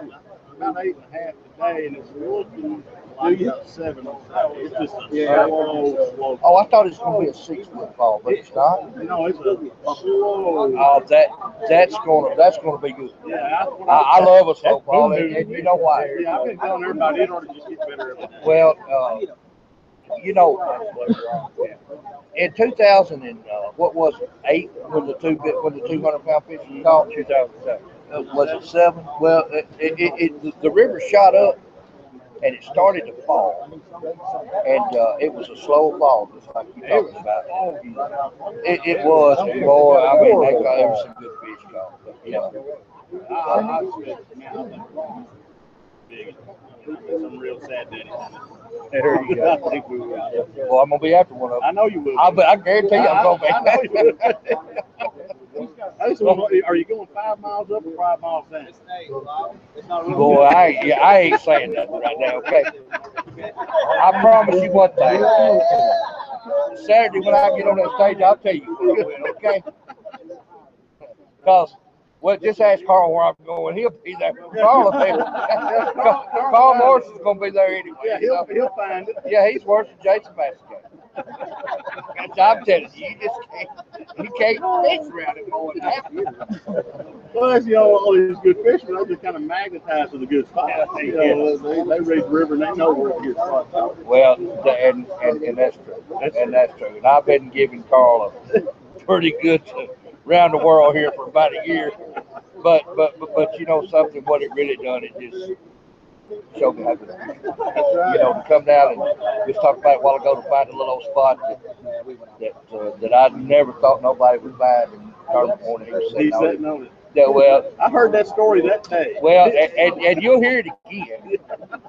about eight and a half today, and it's looking like about seven. It's just a Yeah. slow, slow. Oh, I thought it was going to be a six foot fall, but it's not. No, it's a slow. Oh, that that's going to that's going to be good. Yeah, I, I, I love a slow fall, and, and you know why? Yeah, I've been telling everybody it ought to just get better. Well, uh, you know, in 2000 and uh, what was it, eight when the two bit when the 200 pound fish was caught? 2007. Uh, was it seven? Well, it, it, it, the river shot up and it started to fall, and uh, it was a slow fall, just like you talking about. It, it was, boy. I mean, they got was some good fish caught, but you know, I, I, I spent, I think. Some real sad days. There you go. I think we will. well, I'm gonna be after one of I know you will. I, but I guarantee you, I'm gonna be. I know you will. I just want to are you going five miles up or five miles down? It's not really Boy, I ain't, yeah, I ain't saying nothing right now, okay? I promise you one thing. Saturday when I get on that stage, I'll tell you where I went, okay? Cause, well, just ask Carl where I'm going. He'll be there. Carl will be there. Carl Morris is gonna be there anyway. Yeah, you know? he'll, he'll find it. Yeah, he's worse than Jason Bassett. I'm telling you, you just can't, you can't fish around him more than that. Plus, you know, all these good fishermen, they just kind of magnetize to the good spots. You know, they, they read the river and they know where the good spots are. Well, and, and, and that's true. And that's true. And I've been giving Carl a pretty good round the world here for about a year. But, but, but, but you know something, what it really done, it just showed me how good. it is. That's right. You know, to come down and just talk about a while ago to find a little old spot that, that, uh, that I never thought nobody would find and tournament morning. He's sitting on it. it. Yeah, well, I heard that story that day. well, and, and, and you'll hear it again.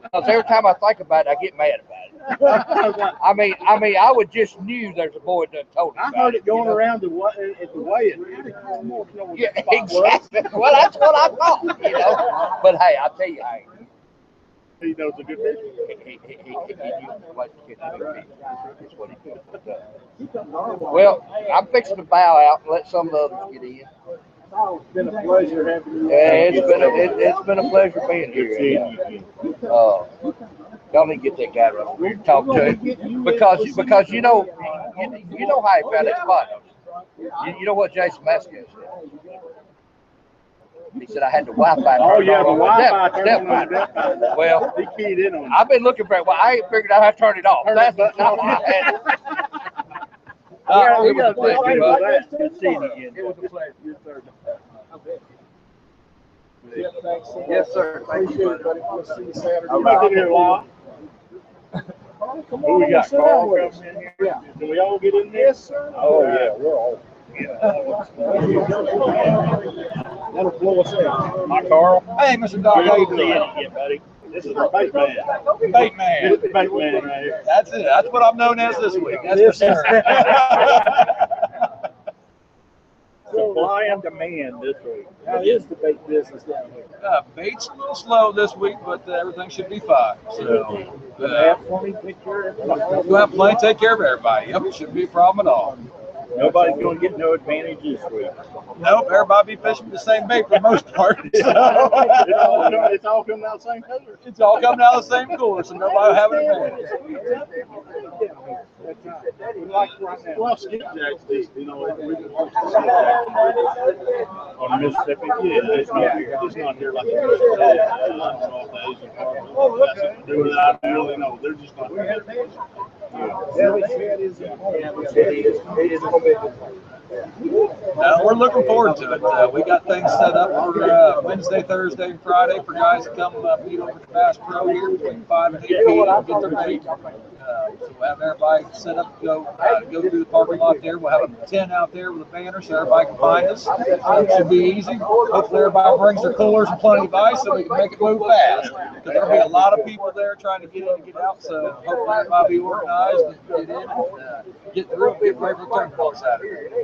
Because every time I think about it, I get mad about it. I was like, I mean, I mean, I would just knew there's a boy that told me. I heard it going you know? around the wa- at the way. and how did Carl Moore know where Yeah, the spot was? exactly. Well, that's what I thought, you know. But hey, I tell you, hey, He knows a good fisherman. he, he, he, he, he knew the to catch a big fish. That's what he did. Well, I'm fixing to bow out and let some of the others get in. It's been a pleasure having you. Yeah, it's been a, it, it's been a pleasure being here. again. Uh, y'all need to get that guy right and talk to him because because you know you, you know how he found that spot. you? You, know what Jason Vasquez said? He said I had the Wi-Fi. Oh, turned yeah, on the on my Wi-Fi depth- turned depth on my finder. depth finder. Well, He keyed in on it. I've been looking for it. Well, I ain't figured out how to turn it off. Turn That's that button not off. I had. we Uh, it was a pleasure, do bud. that. Good seeing you again. It was a pleasure. Yes, sir. Yeah, thanks so. Yes, sir. Thank you, Appreciate it, buddy. We'll see you Saturday. I'm not in here long. Come Who on, we got? Carl with coming in here? Yeah. Can we all get in there? Yes, sir. Oh, yeah, we're all. That'll blow us out. My Carl. Hey, Mr. Doc, how you Good seeing you doing? again, buddy. This is the bait man. Bait man. This is the bait man right here. That's it. That's what I'm known as this week. That's for sure. Supply and demand this week. How is the bait business down here? Uh, bait's a little slow this week, but uh, everything should be fine. So, uh, Have plenty, take care of everybody. we'll have plenty, take care of everybody. Yep, it shouldn't be a problem at all. Nobody's gonna get no advantage this week. Nope, everybody be fishing the same bait for the most part. It's all, it's all coming out the same color. it's all coming out the same cooler, so nobody will have an advantage. That's right. We like right now. Well, skipjacks, you know, it- we can watch On Mississippi, Yeah, it's not here, it's not here like it is today. Uh, lots of all the Asian farmers, that's something to do with really know, they're just not here. Uh, we're looking forward to it. Uh, we got things set up for uh, Wednesday, Thursday, and Friday for guys to come uh, meet over the Bass Pro here between five and eight p.m. and get their bait. Uh, so we'll have everybody set up go uh, go through the parking lot there. We'll have a tent out there with a banner so everybody can find us. It should be easy. Hopefully, everybody brings their coolers and plenty of ice so we can make it move fast. Because there'll be a lot of people there trying to get in and get out. So hopefully, everybody be organized and get in and uh, get through and get ready for the tournament Saturday.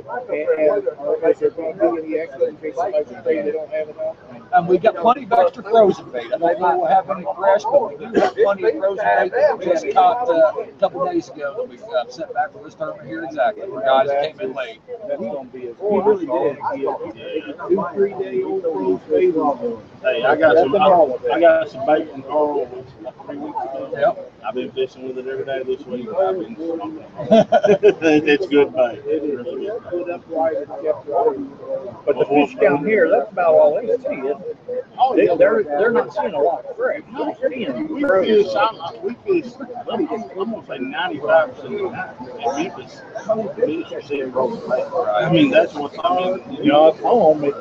And, and be we got plenty of extra frozen bait. I don't know if we'll have any fresh, but we do have plenty of frozen bait that we just caught uh, a couple days ago that we uh, sent back for this tournament here exactly for guys that came in late. That's gonna be a. He really did. Two, three day old froze Hey, I got some, I, I got some bait from Carl three weeks ago. Yep. I've been fishing with it every day this week. I've been smoking. It's good bait. It is put up right and kept right. But the fish down here, that's about all they see, isn't it? Oh, They, yeah, they're, they're not seeing a lot of fresh. No, seeing we fish, we fish, I'm gonna say ninety-five percent of the time. In Memphis, are seeing broken. I mean, that's what's, I mean, You know, at home, it,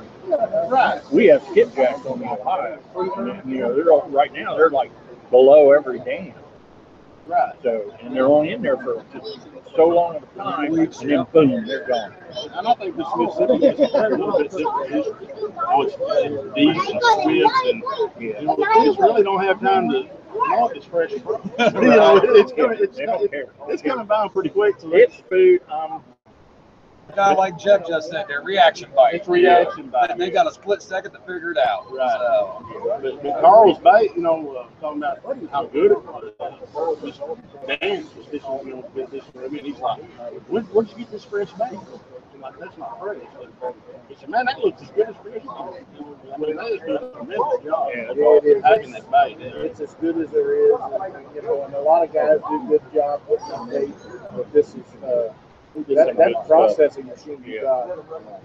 right. we have skipjacks on the Ohio. And, You know, they're, all- right now, they're like below every dam. Right. So, and they're only in there for just so long of a time, and then boom, they're gone. And I think this Mississippi is a little bit different history. Oh, it's it's these uh, and squids and, you know, the fish really don't have time to know if it's fresh or frozen. You know, it's coming, it's, They don't care. it's coming by pretty quick, so It's it's, food, um, Kind of like Jeff just said, they're reaction bite. It's reaction bite. They, they got a split second to figure it out. Right. So, but, but Carl's bait, you know, uh, talking about how good it was. Uh, just Dan was fishing, you know, with this, I mean, he's like, when, where'd you get this fresh bait? I'm like, that's not fresh. He said, man, that looks as good as fresh. I mean, that is doing a tremendous job. Yeah, it is. Packing that bait. It's as good as there is, and, you know, and a lot of guys do a good job with some bait, but this is, uh, That, that stuff. processing machine you got,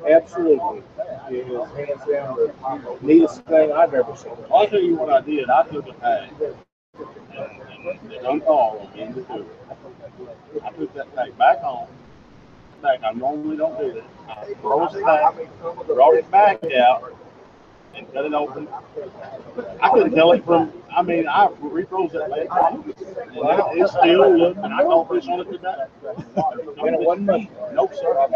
absolutely, is hands down the neatest thing I've ever seen. I'll tell you what I did. I took a tag and, and it uncalled me in the tube. I took that tag back home. Back, I normally don't do that. I froze it back, brought it back out, and cut it open. I couldn't tell it from. I mean, I refroze that thing, and it, it still looked. And I caught fish on it today. And it wasn't much. No, sir.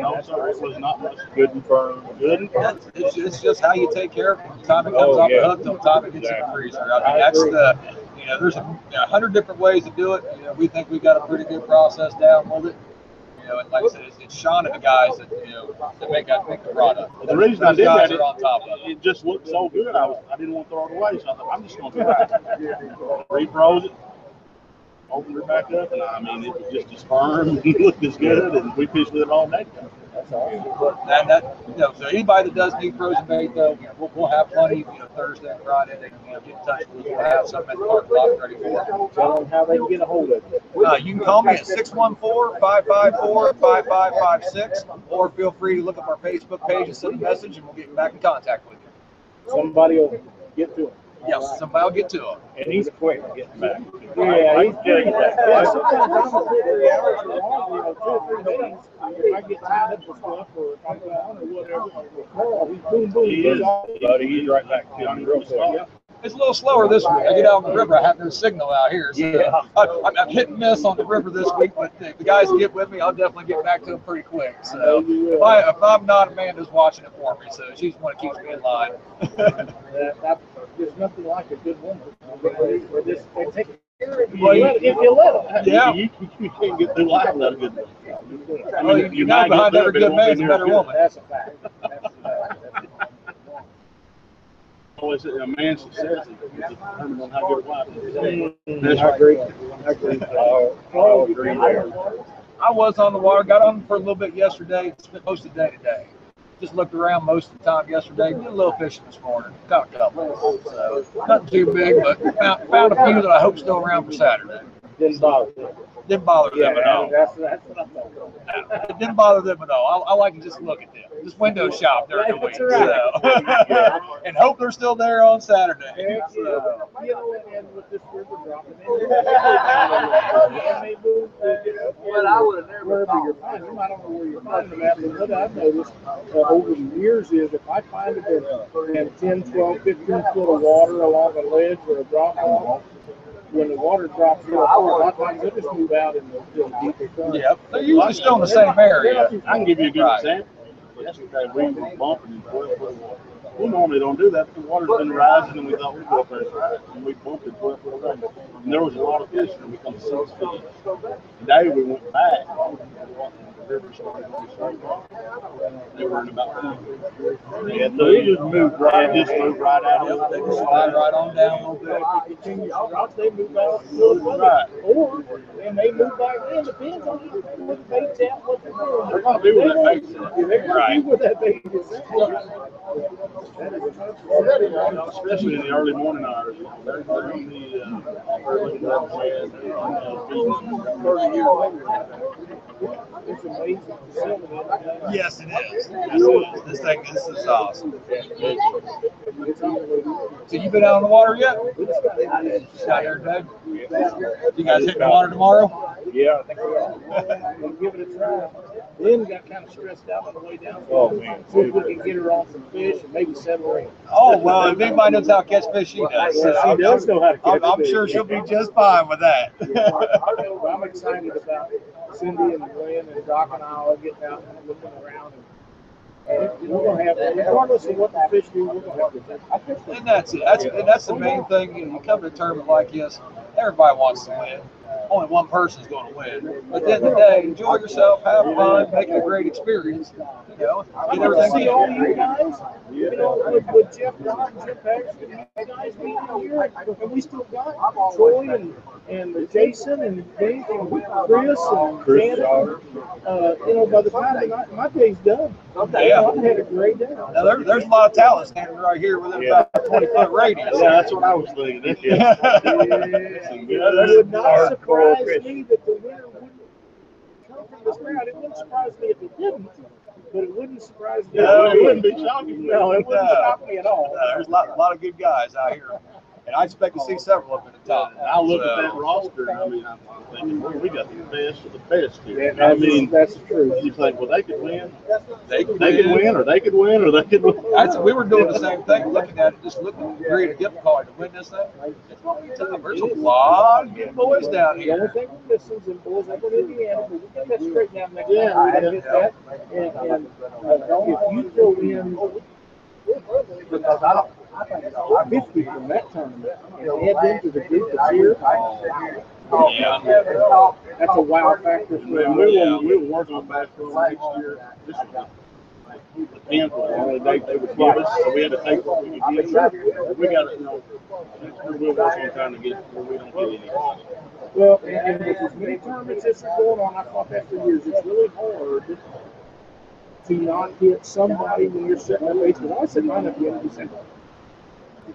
No, sir. It was not much. Good and firm. Good and firm. It's, it's just how you take care of it from the time it comes Oh, off yeah. the hook till the time it gets in the freezer. I mean, I that's agree. the, you know, there's a, you know, hundred different ways to do it. You know, we think we got a pretty good process down with it. Know, like I said, it's, it's Sean and the guys that, you know, that make, that make the product. The reason I did that, are on top of it. it just looked so good. I was, I didn't want to throw it away, so I thought I'm just going to try it. Refroze it, opened it back up, and I mean, it was just as firm, it looked as good, and we fished with it all night. That's awesome. And that, you know, so anybody that does need frozen bait though, you know, we'll, we'll have plenty, you know, Thursday and Friday, they can, you know, get in touch with us. We'll have something at the park lot ready for them. Tell them how they can get a hold of you. Uh, you can call me at 614-554-5556, or feel free to look up our Facebook page and send a message, and we'll get back in contact with you. Somebody will get to them. Yes, somebody will get to them. And he's quick getting back. Yeah, he's tell you that. Yeah, sometimes I'm a two, three hours or longer, you know, two or three days. If I get tied up with stuff or if I'm gone or whatever, Carl, he's boom, boom. He is, buddy, he's right back to me real quick. It's a little slower this week. I get out on the river, I have no signal out here. So Yeah. I, I'm, I'm hit and miss on the river this week, but if the guys get with me, I'll definitely get back to them pretty quick. So if. I, if I'm not, Amanda's watching it for me, so she's the one that keeps me in line. That, that, there's nothing like a good woman. They, they just, they take care of you Well, you- if you let them. Yeah. You, you, you can't get through life without a good one. I Well, mean, you, you you know behind every good won't a better woman. That's a fact. That's a fact. Always a man's success is determined on how good a wife is. Mm, I agree. I agree. I'll, I'll agree there. I was on the water, got on for a little bit yesterday, spent most of the day today. Just looked around most of the time yesterday, did a little fishing this morning, caught a couple. So, nothing too big, but found, found a few that I hope still around for Saturday. Didn't bother. Didn't bother Yeah, them at all. that's, that's what I'm talking about. It didn't bother them at all. I, I like to just look at them, just window shop during the week. Right. So. and hope they're still there on Saturday. Heck, So, yeah. You know, and- and with this river dropping, and they move, uh, you know, wherever you're finding them, I don't know where you're finding them at, but what I've noticed uh, over the years is if I find them in, in 10, 12, 15 foot of water along a ledge or a drop off, when the water drops real far, a lot of times they just move out in the, in the deeper current. yeah, they're usually still in the same area. I can give you a good Right. example. Yesterday, we were bumping in twelve foot water. We normally don't do that, the water's been rising, and we thought we'd go up there and try it, and we bumped in twelve foot water. And there was a lot of fish, and we come six feet. Today, we went back, to so They were in about ten. Yeah, they just moved right, just moved right out of they can slide right on down a little bit. If to they move out. Right. Or, and they move back in, depends on what the bait's at, what they're doing. They're gonna be where that bait's at. They're gonna be Right. that bait. Especially in the early morning hours. They're on the, uh, early morning, feeding. Thirty years. Yes, it is. Yes, it is. This thing, this is awesome. So you been out on the water yet? Just out there today? You guys hitting the water tomorrow? Yeah, I think we are. We'll give it a try. Lynn got kind of stressed out on the way down. Oh, man. See if we can get her on some fish and maybe settle her in. Oh, well, if anybody knows how to catch fish, she does. So Yeah, I'm, she does know how to catch I'm, I'm sure she'll be just fine with that. I'm excited about Cindy and Glenn and Doc and I all getting out and looking around. And and we're gonna have, regardless of what the fish do, we're gonna have a good time. And that's it. That's and that's the main thing. You, know, you come to a tournament like this, everybody wants to win. Only one person's going to win. But at the end of the day, enjoy yourself, have fun, make it a great experience. You know, get want to see all you you guys, you know, with, with Jeff Dodd and Jeff Paxton, you guys being here, and we still got Troy and, and Jason and Dave and Chris and Chris Shannon. Uh, you know, by the time my, my day's done, Yeah. I've had a great day. Now, there, there's a lot of talent standing right here within Yeah. about 20 foot radius. Yeah, that's what I was thinking. Yeah, it would not surprise me that the winner wouldn't come from this crowd. It wouldn't surprise me if it didn't, but it wouldn't surprise me. No, it wouldn't be shocking. No, it wouldn't No. shock me at all. Uh, there's a lot, a lot of good guys out here, and I expect to see several of them at the top. And I look at that roster, and I mean, I'm I'm thinking, well, we got the best of the best Yeah, here. I mean, that's true. you think, well, they could win, They could they could win, or they could win, or they could win. That's, we were doing the same thing, looking at it, just looking at the difficulty to win this thing. It's gonna be tough. There's a lot of good boys down here. The only thing we're missing is in Bulls up in Indiana, but we get that straightened out next Yeah, time. I yeah. get that. And, and, uh, if you throw in, because I don't, fifty from that tournament, and add them to the that's here, Yeah. that's a wow factor for When them. we were, we were working on basketball next year, this is the tenth one, they, they would give us, so we had to take what we could get. We got, you know, we're working on trying to get, where we don't get any. Well, and, and with as many tournaments as are going on, I thought that for years, it's really hard to not hit somebody when you're setting up eight. Because I set mine at the end of December.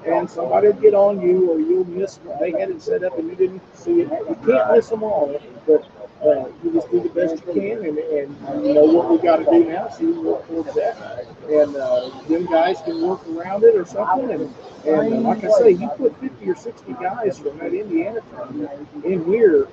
And somebody will get on you, or you'll miss one. They had it set up and you didn't see it. You can't miss them all, but uh, you just do the best you can, and, and you know what we got to do now. So you work towards that, and uh, them guys can work around it or something. And, and like I say, you put 50 or 60 guys from that Indiana tournament in here,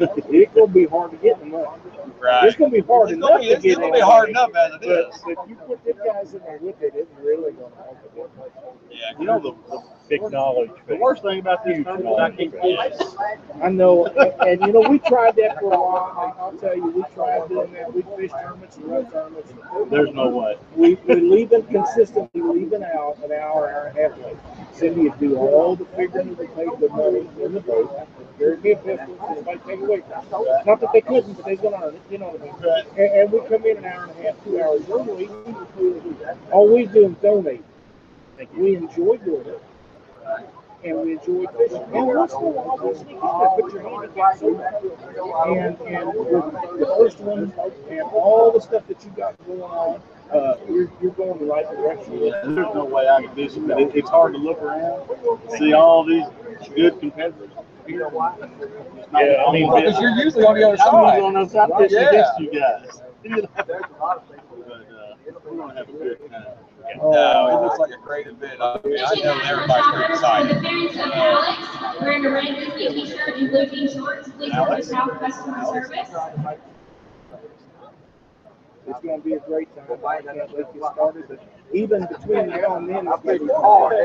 it's gonna be hard to get them up. Right. It's gonna be hard It's enough gonna be, to it's get gonna be hard enough as it But is. if you put them guys in there with it, it's really gonna help. Yeah. You know, the, the, Big knowledge. the worst thing about this tournament, I can't fish. I know, and, and you know, we tried that for a while. I- I'll tell you, we tried doing that. We fished tournaments and run tournaments. There's no way. We, we leaving consistently leaving out an hour, hour and a half late. Cindy would do all the figuring to pay the money in the boat. There'd be a pistol, somebody take away. Not that they couldn't, but they gonna earn it, you know what I mean? Right. And, and we come in an hour and a half, two hours early. All we do is donate. We enjoy doing it. And we enjoy fishing. And once in a while, we'll sneak in there, put your handicap so And, and the first one, and all the stuff that you got going on, uh, you're, you're going the right direction. There's no way I could do it, but it, it's hard to look around, see all these good competitors. Yeah, I mean, Because you're usually on the other I'm side. on the side fishing Yeah. against you guys. You know? But, uh, we're gonna have a good time. No, uh, it looks like a great event. I mean, I know everybody's pretty excited. Parents of Alex, wearing a red Disney t-shirt and blue jean shorts, please report South customer service. It's gonna be a great time. I can't wait to get started, but even between now and then, it's gonna be hard.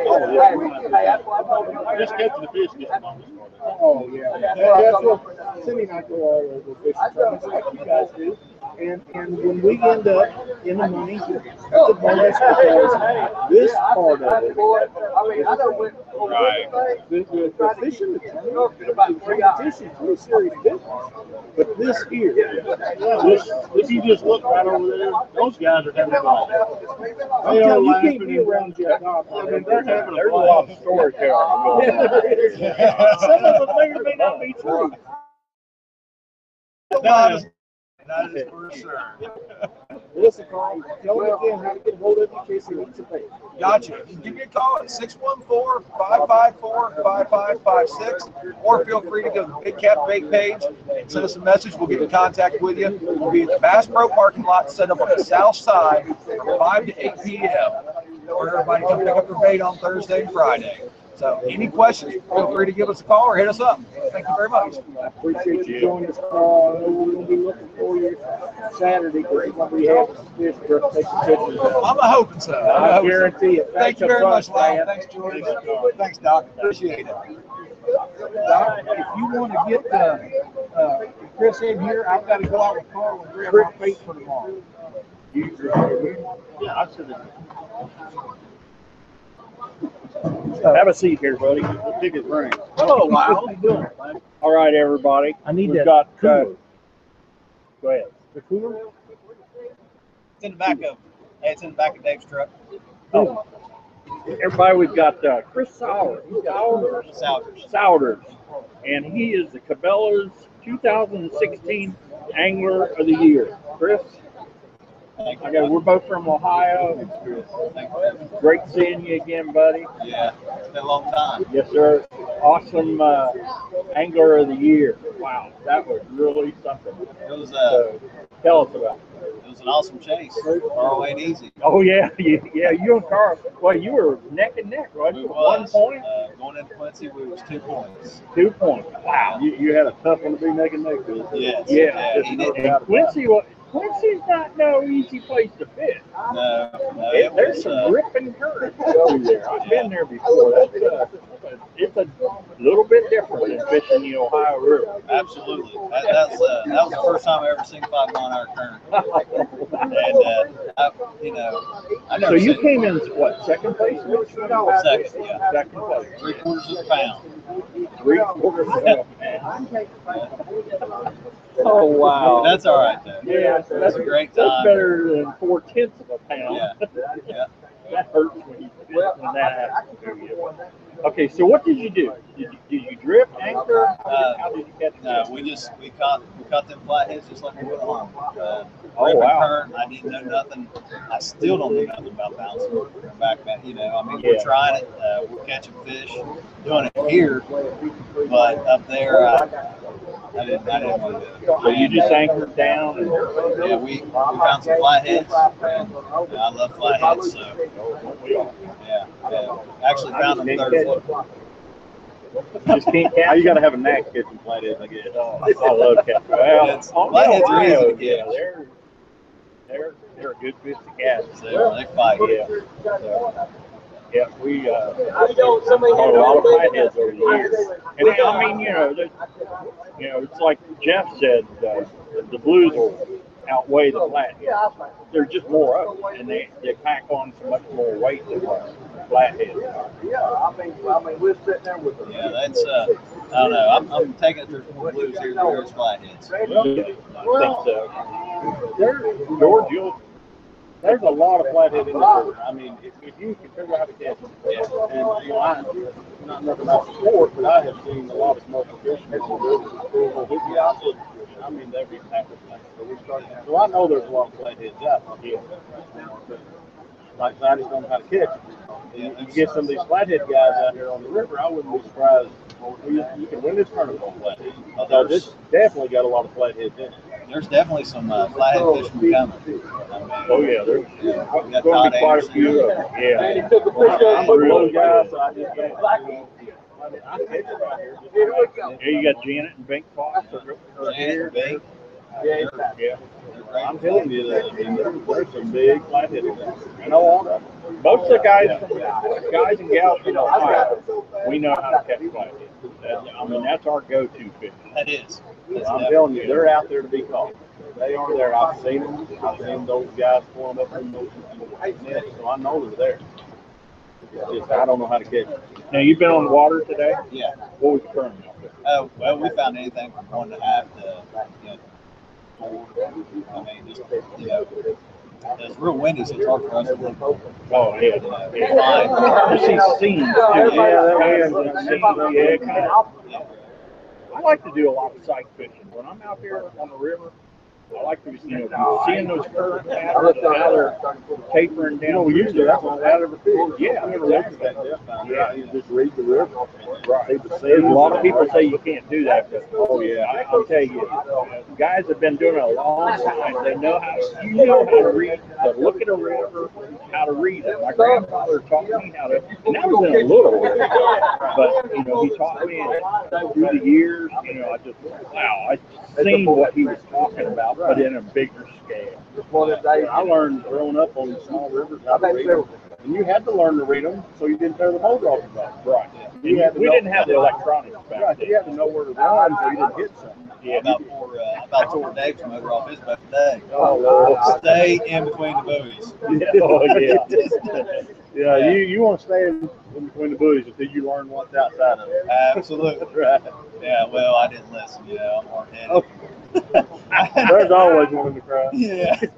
Just catching the fish gets the longest. Oh, yeah. That- That's what, Cindy and I go all over fishing tournaments like you guys do. And, and when we end up in the money, it's a bonus because this part of it. Right. The, the, the fishing, the tournament, the competition is really serious business. But this here, This, if you just look right over there, those guys are having a ball. I'm They are telling you, you laughing can't be around Jeff Dobb. I mean, they're having a There's a lot of storytelling going Yeah, on. there is. Some of them may or may not be true. That is, that is for sure. Listen, Carl, tell them again how to get hold of you in case they need bait. Gotcha. Give me a call at 614-554-5556 or feel free to go to the Big Bait page and send us a message. We'll get in contact with you. We'll be at the Bass Pro parking lot set up on the south side from 5 to 8 p.m. Where everybody can pick up their bait on Thursday and Friday. So any questions, feel free to give us a call or hit us up. Thank you very much. I appreciate you joining us, Carl. I we're gonna be looking for you Saturday, because we're gonna be having some for us to take some pictures of. I'm hoping so. I'm I hoping so. guarantee it. Thank you very much, bunch, Lyle. Thanks, George. Thanks, Doc. Appreciate it. Doc, if you wanna get, uh, uh, Chris in here, I've gotta go out with Carl and grab my bait for tomorrow. Yeah, I said it. Have a seat here, buddy. The biggest ring. Hello, Lyle. How you doing? All right, everybody. I need We've that got, uh. Go ahead. The cooler? It's in the back of, Hey, it's in the back of Dave's truck. Oh. Everybody, we've got uh, Chris Sauer. Sauer. Souders. Souders. And he is the Cabela's 2016 Angler of the Year. Chris? Okay, we're both from Ohio. Great seeing you again, buddy. Yeah, it's been a long time. Yes, sir. Awesome uh, Angler of the Year. Wow, that was really something. It was uh, So, tell us about it. it was an awesome chase. Far away and easy. Oh, yeah, you, yeah, you and Carl, well, you were neck and neck, right? We One was, point, Uh, going into Quincy, we was two points. two points. Wow. You, you had a tough one to be neck and neck with. Yes. Yeah, he did. and Quincy, wa- Quincy's not no easy place to fish. No, no, It, there's was, some uh, grip and current over there. I've been there before. That's, uh, it's a little bit different than fishing the Ohio River. absolutely. That, that's uh, that was the first time I ever seen five mile an hour current. And uh, I, you know, I So you came in what second place? second, yeah, Second place. three quarters of a pound. Three quarters of a pound. Oh wow. That's all right though. Yeah, Was a great That's better than four tenths of a pound. Yeah, yeah. That hurts when you when that happens to you. Okay, so what did you do? Did you, did you drift, anchor? Uh, How did you catch No, fish? we just we caught we caught them flatheads just like we would at home. Uh, Oh, wow. current. I didn't know nothing. I still don't know nothing about bouncing back. back you know, I mean, Yeah. we're trying it. Uh, we're catching fish, doing it here, but up there, uh, I didn't. I didn't want to do it. So you just anchored down and Yeah, we, we found some flatheads, and I love flatheads, so yeah, yeah. Actually found them third floor. just can't catch. Now you got to have a knack catching flatheads, I guess. I love catching. Well, It's- flatheads are easy to Ohio, catch. yeah, they're they're they're a good fish to catch. So they fight. Yeah. Yeah, we uh, caught a lot of flatheads over the years. And I mean, you know, they, you know, it's like Jeff said, uh, the blues will outweigh the flatheads. There's just more of them, and they, they pack on so much more weight than what flatheads. are. Yeah, I mean, I mean, we're sitting there with them. Yeah, that's uh, I don't know. I'm, I'm taking it. There's more blues here than there is flatheads. I think so. George, you'll, There's a lot of flathead in the river. I mean, if, if you can figure out how to catch them, and you know, I, not nothing about sport, but I have seen a lot of smoking fishermen in the river. We get out there, I mean, packed with. So we're starting. So I know there's a lot of flatheads out there. Like I just don't know how to catch them. Yeah, You get some of these flathead guys out here on the river, I wouldn't be surprised. You, you can win this tournament on flathead. Although this definitely got a lot of flatheads in it. There's definitely some uh, flathead fishermen coming. I mean, oh yeah, there's yeah, we got going to Todd be quite a few of them. Yeah. I'm a low guy, so I just can't. I mean, I catch here. Yeah, you got Janet and Bink Fox are are here. Janet, Bink. Yeah. They're. I'm telling you that, I mean, there's, there's some big flathead in there. I know all that. Most of the guys, guys and gals from Ohio, we know how to catch flathead. That's- I mean, that's our go-to fish. That is. That's I'm telling you, they're out there to be caught. They are there. I've seen them. I've seen those guys pull them up in those nets, so I know they're there. It's just, I don't know how to catch them. Now, you've been on the water today? Yeah. What was the current out there? Uh, well, we found anything from one and a half to, you know, four. I mean, just, you know, it's real windy, so it's hard for us to look. Oh, yeah. Yeah. yeah. You see scenes, too. Yeah, that is, that Scenes, seems- yeah, kind of. Yeah. I like to do a lot of sight fishing. When I'm out there on the river, I like to, you know, seeing those current patterns and how they're tapering down. You know, usually that's what out of a fish. Yeah, I never looked at that. Yeah. You just read the river. Right. A lot of people say you can't do that, but oh yeah, I, I'll tell you, guys have been doing it a long time. They know how you know how to read, to look at a river, how to read it. My grandfather taught me how to, and that was in a little but you know he taught me through the years. You know, I just wow, I seen what he was talking about, but in a bigger scale. Well, I learned growing up on the small rivers how to read them. And you had to learn to read them so you didn't tear the motor off your boat. Right. You had to we know- didn't have the electronics back Right, you had to know where to run so you didn't hit something. Yeah, about tore, uh, I about tore Dave's motor off his boat today. Oh, Lord. Stay in between the buoys. Oh yeah. Yeah, you, you want to stay in, in between the buoys until you learn what's outside of it. Absolutely. Right. Yeah, well, I didn't listen, you know, I'm hard headed. There's always one in the crowd. Yeah.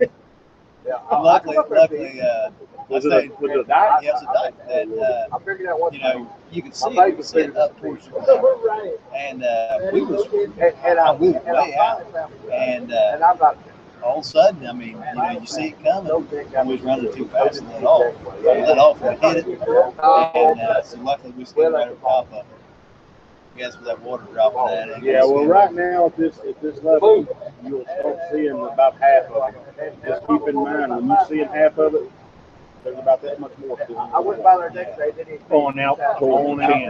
Yeah. Luckily, luckily, uh, I Was it a, stayed, was it a dive? yeah, it was a dive that, uh, you know, you could see it, you could see it up towards the water. And, uh, we was, uh, we was way out. And, uh, all of a sudden, I mean, you know, you see it coming, and we was running too fast and let off. We let off and hit it. And, uh, so luckily we stayed right at top of it. guess with that water dropping that. it Yeah, well, right now at this, at this level, you'll start seeing about half of it. Just keep in mind, when you're seeing half of it, there's about that much more to it. I went by there next day, didn't Going out toward On the out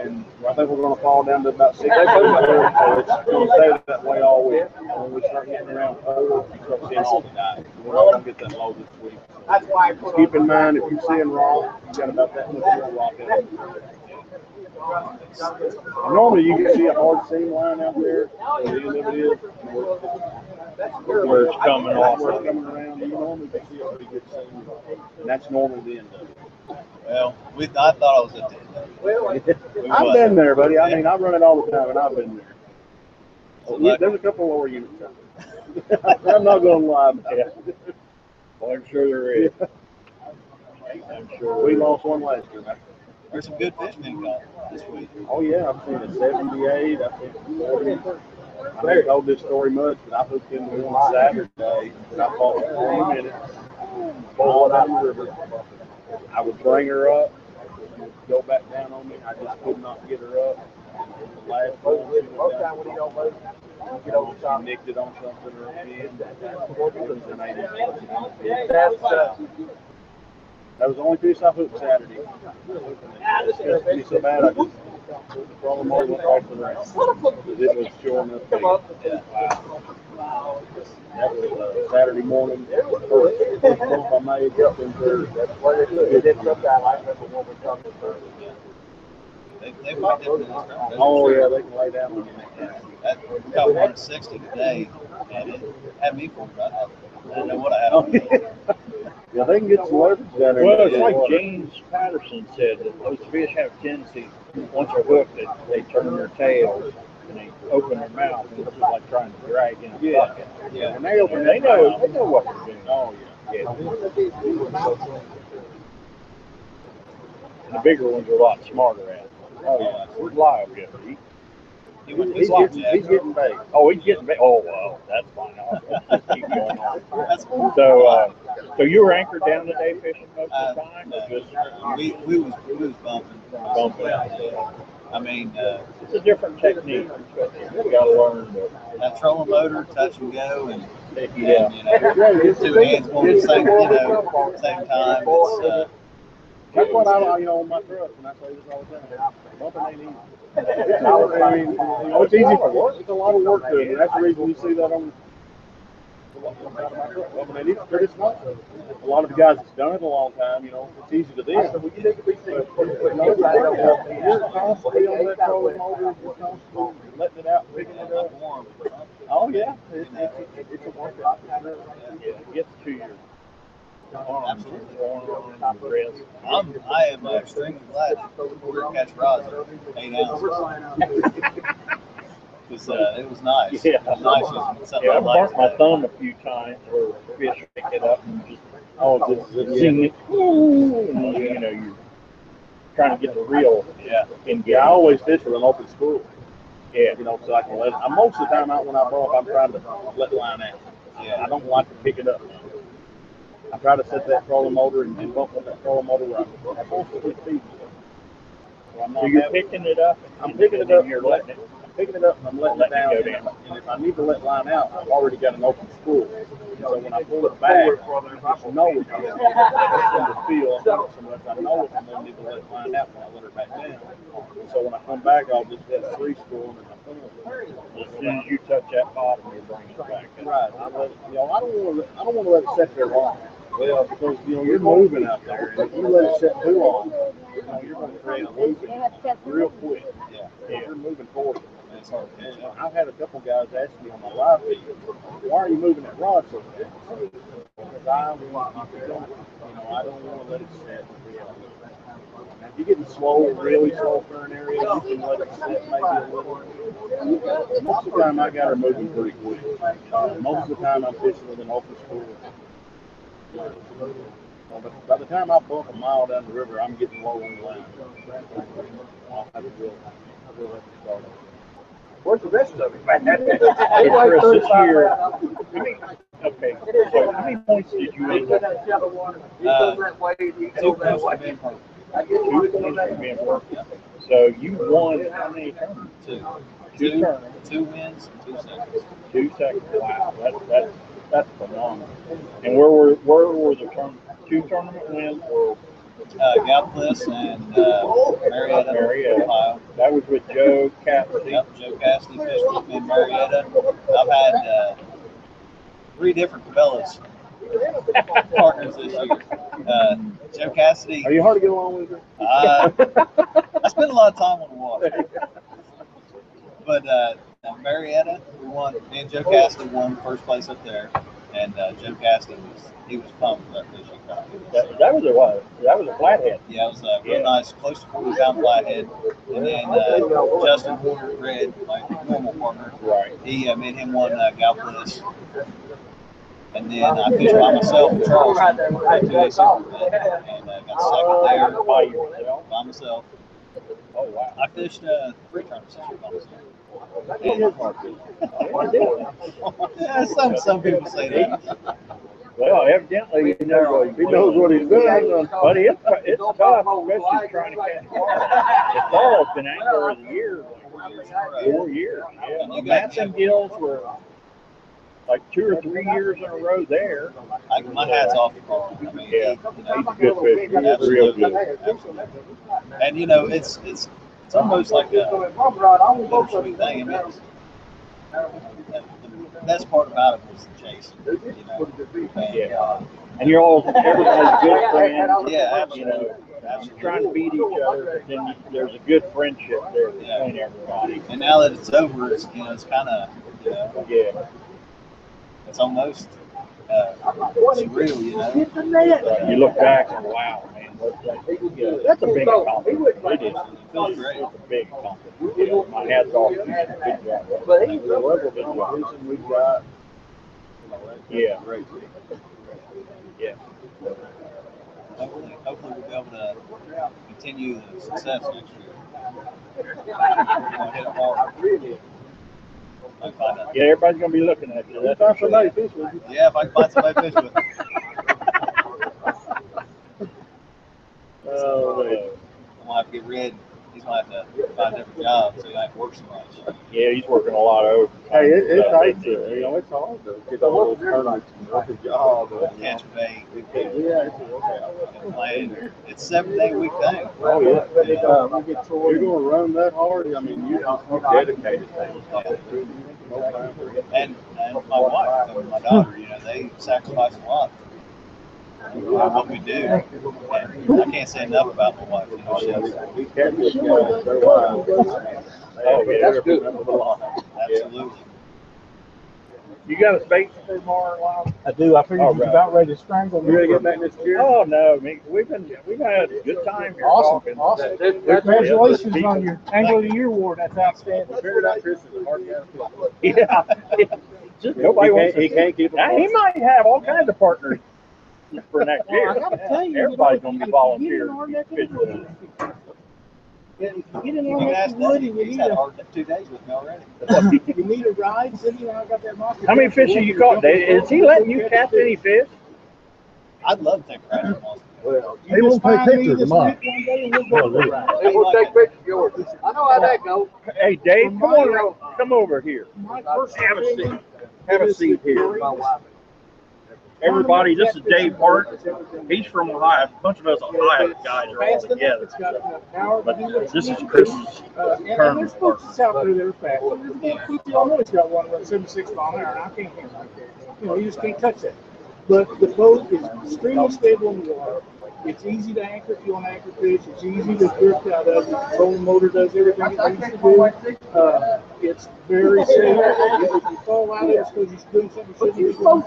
and I think we're gonna fall down to about six. So it's gonna stay that way all week. And when we start getting around four, you start seeing all the. We're not gonna get that low this week. so. That's why I Just keep in mind, if you're seeing raw, you got about that much more in it. Normally, you can see a hard seam line out there, where the end of it is. Where it's coming off. Where it's coming around, you normally can see a pretty good seam, and that's normally the end of it. Well, we, I thought I was at the end of it. We I've been there, buddy. I mean, I run it all the time, and I've been there. So Yeah. There's a couple lower units. I'm not gonna lie. about it. Well, I'm sure there is. I'm sure. We lost one last year. There's some good fish being caught this week. Oh yeah, I've seen a seventy-eight, I think forty. I haven't told this story much, but I hooked into one Saturday, and I caught for twenty minutes. All down the river. I would bring her up, would go back down on me, I just could not get her up. Last one, she went down. She nicked it on something or a was uh, That was the only piece I hooked Saturday. It disgusted me so bad, I just, the problem was went right to the It was showing up. That was uh, Saturday morning, first, first bump I made up in Thursday. They, they fight different. in this tournament. Oh, yeah, they can lay down. That, we at sixty today, and it had me for I didn't know what I had on. Yeah, they can get some leverage down there. Well, it's like James Patterson said, that those fish have a tendency, once they're hooked, they, they turn their tails and they open their mouth, and it's just like trying to drag in a Yeah. bucket. Yeah. And they open they know, mouth. they know what they're doing. Oh, yeah. Yeah. And the bigger ones are a lot smarter at it. Oh, yeah. Where's Lyle get? He, He went He's getting, he's getting big. oh, he's getting big. Oh, well, that's fine. Keep going on. That's. So, uh, so you were anchored down today fishing most Uh, of the time? or no. just We, we was, we was bumping. bumping out? I mean, uh, It's a different technique. You gotta learn to. that trolling motor, touch and go, and, Yeah. and you know, two hands on the same, you know, same time. It's, uh, That's what I, you know, on my truck, and I say this all the time. Bumping ain't easy. I mean, you know, it's easy for work. It's a lot of work to it, and that's the reason you see that on. the side of my truck. Bumping ain't easy, but it's not. A lot of the guys that's done it a long time, you know, it's easy to them. But, you know, it's. You're constantly on that trolling motor, you're constantly letting it out, picking it up. Oh, yeah, it, it, it, it's a workout. It gets to your arms, Absolutely. forearms, and wrists. I'm, I am uh, extremely glad that we're gonna catch rods at eight ounces. Cause, uh, it was nice. Yeah. It was nice. It Yeah, I marked my thumb a few times where fish pick it up and just Oh, yeah. zing it. And, you know, you're trying to get the reel Yeah. And Yeah, I always fish with an open spool. Yeah. you know, so I can let. I'm most of the time out when I bump, I'm trying to let the line out. Yeah. I don't like to pick it up. I try to set that trolling motor and, and bump with that trolling motor where I'm, I'm mostly feeding. So So you're having, picking it up. I'm picking it then up. You're letting it. I'm picking it up and I'm letting it Letting down. it go down. And if I need to let line out, I've already got an open spool. So when I pull it back, I just know it's going to feel. So much I know it, I'm gonna need to let line out when I let her back down. So when I come back, I'll just hit a free spool and then I pull it. As soon as you touch that bottom, you bring it back. up. Right. I let, you know, I don't want to. I don't want to let it sit there long. Well, because you know you're moving out there, and if you let it sit too long, you know, you're going to create a looping real quick. Yeah. Yeah. You're moving forward. It's hard And up. I've had a couple guys ask me on my live feed, "Why are you moving that rod so fast?" Because I want to keep it going. You know, I don't want to let it sit. Now, if you're getting slow, really slow for an area, you can let it sit maybe a little. Most of the time, I got her moving pretty quick. Uh, most of the time, I'm fishing with an open spool. But by the time I bump a mile down the river, I'm getting low on the line. I'll have to will, I will have to start. Where's the rest of it? Hey, Chris, this year, how many- okay, so how many points did you end up? Uh, Two points for Ben Parker. two tournaments being worked. So you won how many tournaments? Two. Two Two, tournaments, two wins and two seconds. two seconds. Wow, that's that's that's phenomenal. And where were where were the turn, two tournament wins? Were, Uh, Gallipolis and uh, Marietta, Marietta. Ohio. that was with Joe Cassidy. Yep, Joe Cassidy fished with me in Marietta. I've had uh, three different Cabela's partners this year. Uh, Joe Cassidy, Are you hard to get along with? uh, I spend a lot of time on the water. But uh, now Marietta, we won. Me and Joe Cassidy won first place up there, and uh, Joe Cassidy was he was pumped with that fishing crappie. That, that was a what? That was a flathead. Yeah, it was a real Yeah. nice, close to 40 pound flathead. And then uh, Justin Porter, Red, my normal partner, Right. he uh, made him one uh, Gallipolis. And then I fished by myself in Charleston for two days Superman, and uh, got second there By yourself. by myself. Oh wow. I fished uh, three tournaments this year by myself. Yeah, some some people say that. Well, evidently, you know, he knows what he's doing. But it's, it's tough, especially trying to catch. The fall's been angler of the year, four years. Yeah. Matson Gills were like two or three years in a row there. I, my hat's off to Carl. I mean, Yeah, he's a good fisher. He's real good. Absolutely. And you know, it's it's it's almost like a bittersweet thing. I mean, it's, the best part about it was the chase. You know, and, Yeah. uh, And you're all, everybody's good friends. yeah, You know, absolutely. you're trying to beat each other, but then you- there's a good friendship there between everybody. And now that it's over, it's you know, it's kind of you know, Yeah. it's almost uh, surreal. You know, You look back and wow, man, what- that- yeah, that's a big accomplishment. It is. feels great. It's a big accomplishment. Yeah, My hat's off. to you. Good job. Good job. Yeah. Great. Yeah. Hopefully, hopefully we'll be able to continue the success next year. We're gonna hit it hard. Might find a- Yeah, everybody's gonna be looking at you. That's for sure. Yeah, if I can find somebody to fish with. Oh, man. I'm gonna have to get rid. He's gonna have to find a different job so he don't work so much. Yeah, he's working a lot of overtime. Hey, it, it's So, nice to, you know, it's hard to get all those tournaments and work a job. and- Catch bait. Yeah, it's okay. Playing. It's seven day week thing. Oh, yeah. Yeah. Uh, You're gonna run that hard, I mean, you, you're dedicated to it. No time for it. And and my wife and my daughter, you know, they sacrifice a lot for what we do. And I can't say enough about my wife. You know, she's We catch this guy, they're wild. Oh, yeah. That's good. absolutely. You got a space for tomorrow, Lyle? I do. I figured All you right. about ready to strangle me. You ready to get back in this chair? Oh, no, I mean, we've been, we've had a good time here Awesome, talking. awesome. That- that- Congratulations on your Angler of the Year award. That's outstanding. Figured out Chris is a hard guy. Yeah. Just Nobody He wants can't- he can't keep Now, them. he might have all kinds of partners for next Well, year. I gotta tell you, you Everybody's know, gonna be if you volunteering. get in our neck of the Good. woods, If you get in You our can ask of the woods Dave. and you He's need had a a, hard two days with me already. you need a ride, then you I got that monster. How many fish have you caught? Dave? Is he letting you catch any fish? I'd love to take a ride on Monster. Well, You He just won't take pictures this tomorrow. week one day and we'll go for a ride. He will take pictures of yours. I know how that goes. Hey, Dave, come on, come over here. My personal Have a seat. Have a seat the here. greatest Everybody, this is Dave Hart. He's from Ohio. A bunch of us Ohio guys are all together. But this is Chris's turn. there's folks out there that are fast. I he's got one run seventy-six mile an hour, and I can't handle that. You know, you just can't touch that. But the boat is extremely stable in the water. It's easy to anchor if you want to anchor fish. It's easy to drift out of. The trolling motor does everything it needs to do. Uh, it's very safe. If you fall out of it, it's because you're doing something you shouldn't be doing.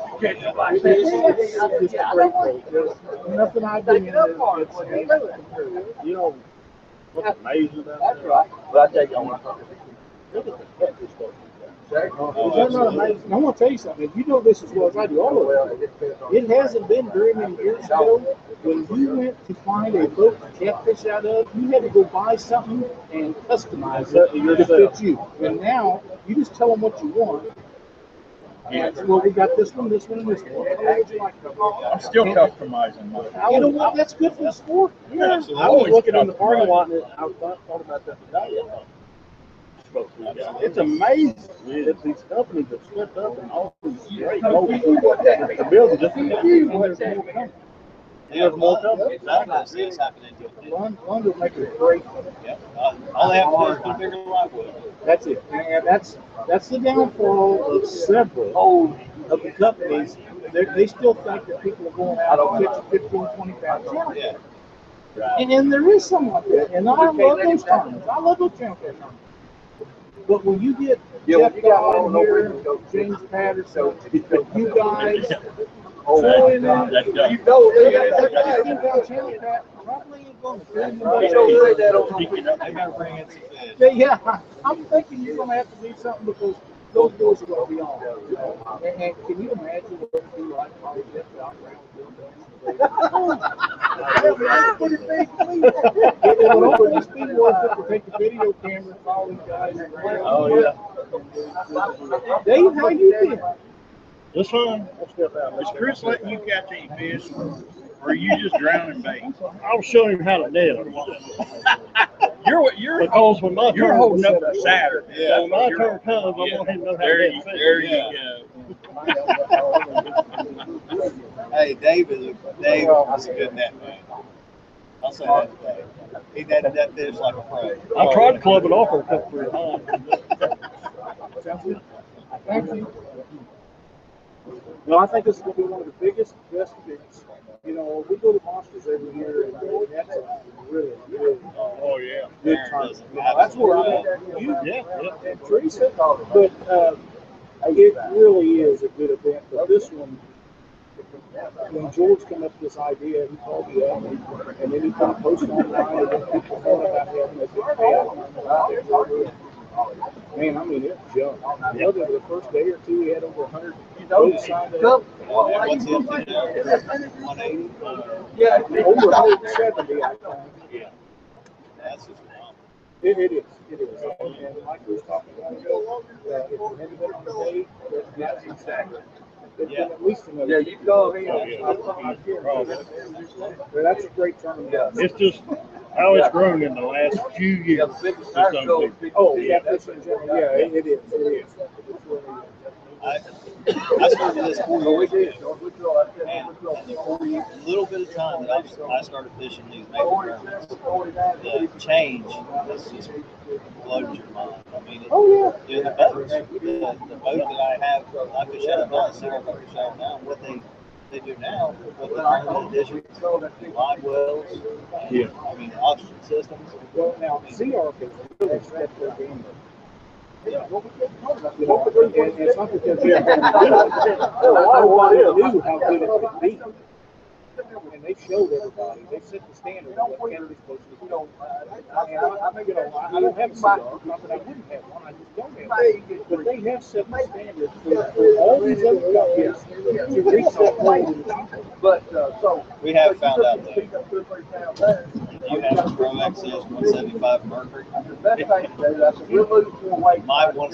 It's, it's just a great boat. There's nothing I do in it You know, what's amazing about that? That's right. But I tell you, I want to. Look at the catfish stuff. Is that not amazing? I'm gonna tell you something. If you know this as well as I do, all of it. It hasn't been very many years ago when you went to find a boat to catfish out of. You had to go buy something and customize it to fit you. And now you just tell them what you want, Well, we got this one, this one, and this one. I'm still customizing mine. You know what, that's good for the sport. Yeah. I was looking in the parking lot and I thought, thought about that today. It's amazing that these companies have stepped up and all these great mobile. The building just huge. there's more coming. There's more coming. Exactly. I see it's happening to it. Lon- London make it great. Yep. Uh, All they have to do is put a bigger livelihood. That's it. And that's, that's the downfall of several of the companies. They, they still think that people are going out on 15, 15, 20 pounds. Yeah. And, and there is some like that. And I love those tournaments. I love those channel cat tournaments. But when you get Jeff Dye here, James Patterson, you guys, Oh, them, That's done. you know, they got that 15 pound channel cat, probably ain't going to. Bring in. Yeah, yeah, I'm thinking you're gonna have to do something because those doors are gonna be on. And, and can you imagine what it'd be like if I was just. Oh, yeah. Dave, how you? This one, is Chris letting you catch any fish? Or are you just drowning bait? I'll show him how to net it. You're, what you're, Because when my you're turn, holding up for Saturday. Yeah, when my turn comes, I Yeah. want him to know how There to you, net fish. there you go. Hey, David, is, Dave is a good net man. I'll say that to Dave. He netted that fish like a pro. I tried to club it off her a couple three times. Thank you. No, I think this is gonna be one of the biggest, best events. You know, we go to Monsters every year and that's a really, really Oh, yeah. good time. You know, That's where I'm at. You, Yeah, yeah. and Teresa, but, um, it really is a good event, but this one, when George came up with this idea, he called me up and and then he kind of posted online and people thought about having this event. Man, I mean, it jumped. Other than the first day or two, we had over hundred boats signed up. What's it now? One eighty? Yeah, over a hundred and seventy, I think. Yeah. That's just wrong. It, it is, it is. And like we was talking about, uh, if you haven't been on the day, that's exactly. It's been at least another. Yeah, you go ahead. That's a great tournament. It's just how it's grown in the last few years. It's unbelievable. Oh, yeah, that's in general, yeah, it it is, it is. It's really- I, I started this four years ago. And in the four year, little bit of time that I've, I started fishing these major tournaments, the change has just blows your mind. I mean, it, Oh, yeah. Yeah, the boats, the, the boat that I have, I fish out of now, Sarah, I fish out of now, what they, they do now, what they learn in addition, live wells, Yeah. I mean, oxygen systems. Well, now, CR can really step their game up. You know, and it's not because they nobody knew how good it could be. And they showed everybody, they set the standard of what Kennedy's supposed to do. And I, I, you know, I I don't have a CR, not that I wouldn't have one, I just don't have one. But they have set the standard for, for all these other companies to reach that point in the future. But, uh, so. We have found out though, you have a Pro XS one seventy-five Mercury, The best thing to do, that's a real lose for weight. you might want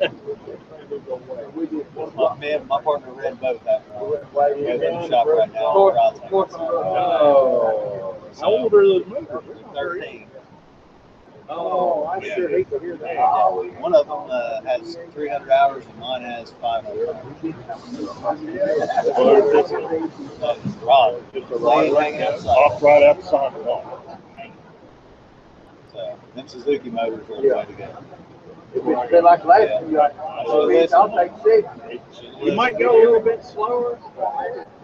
to sell it. My, me and my partner Red both have one. We're in the shop right now. North- I'll take it. north of- Oh. So, How old are those motors? Thirteen. Oh, I sure hate to hear that. One of them uh, has 300 hours and mine has 500 hours. Uh, Rod, just a rod hanging. Off right outside the wall. So, them Suzuki motors are the way to go. If it's been like last year, like, So listen, I'll take six. You might go a little bit slower.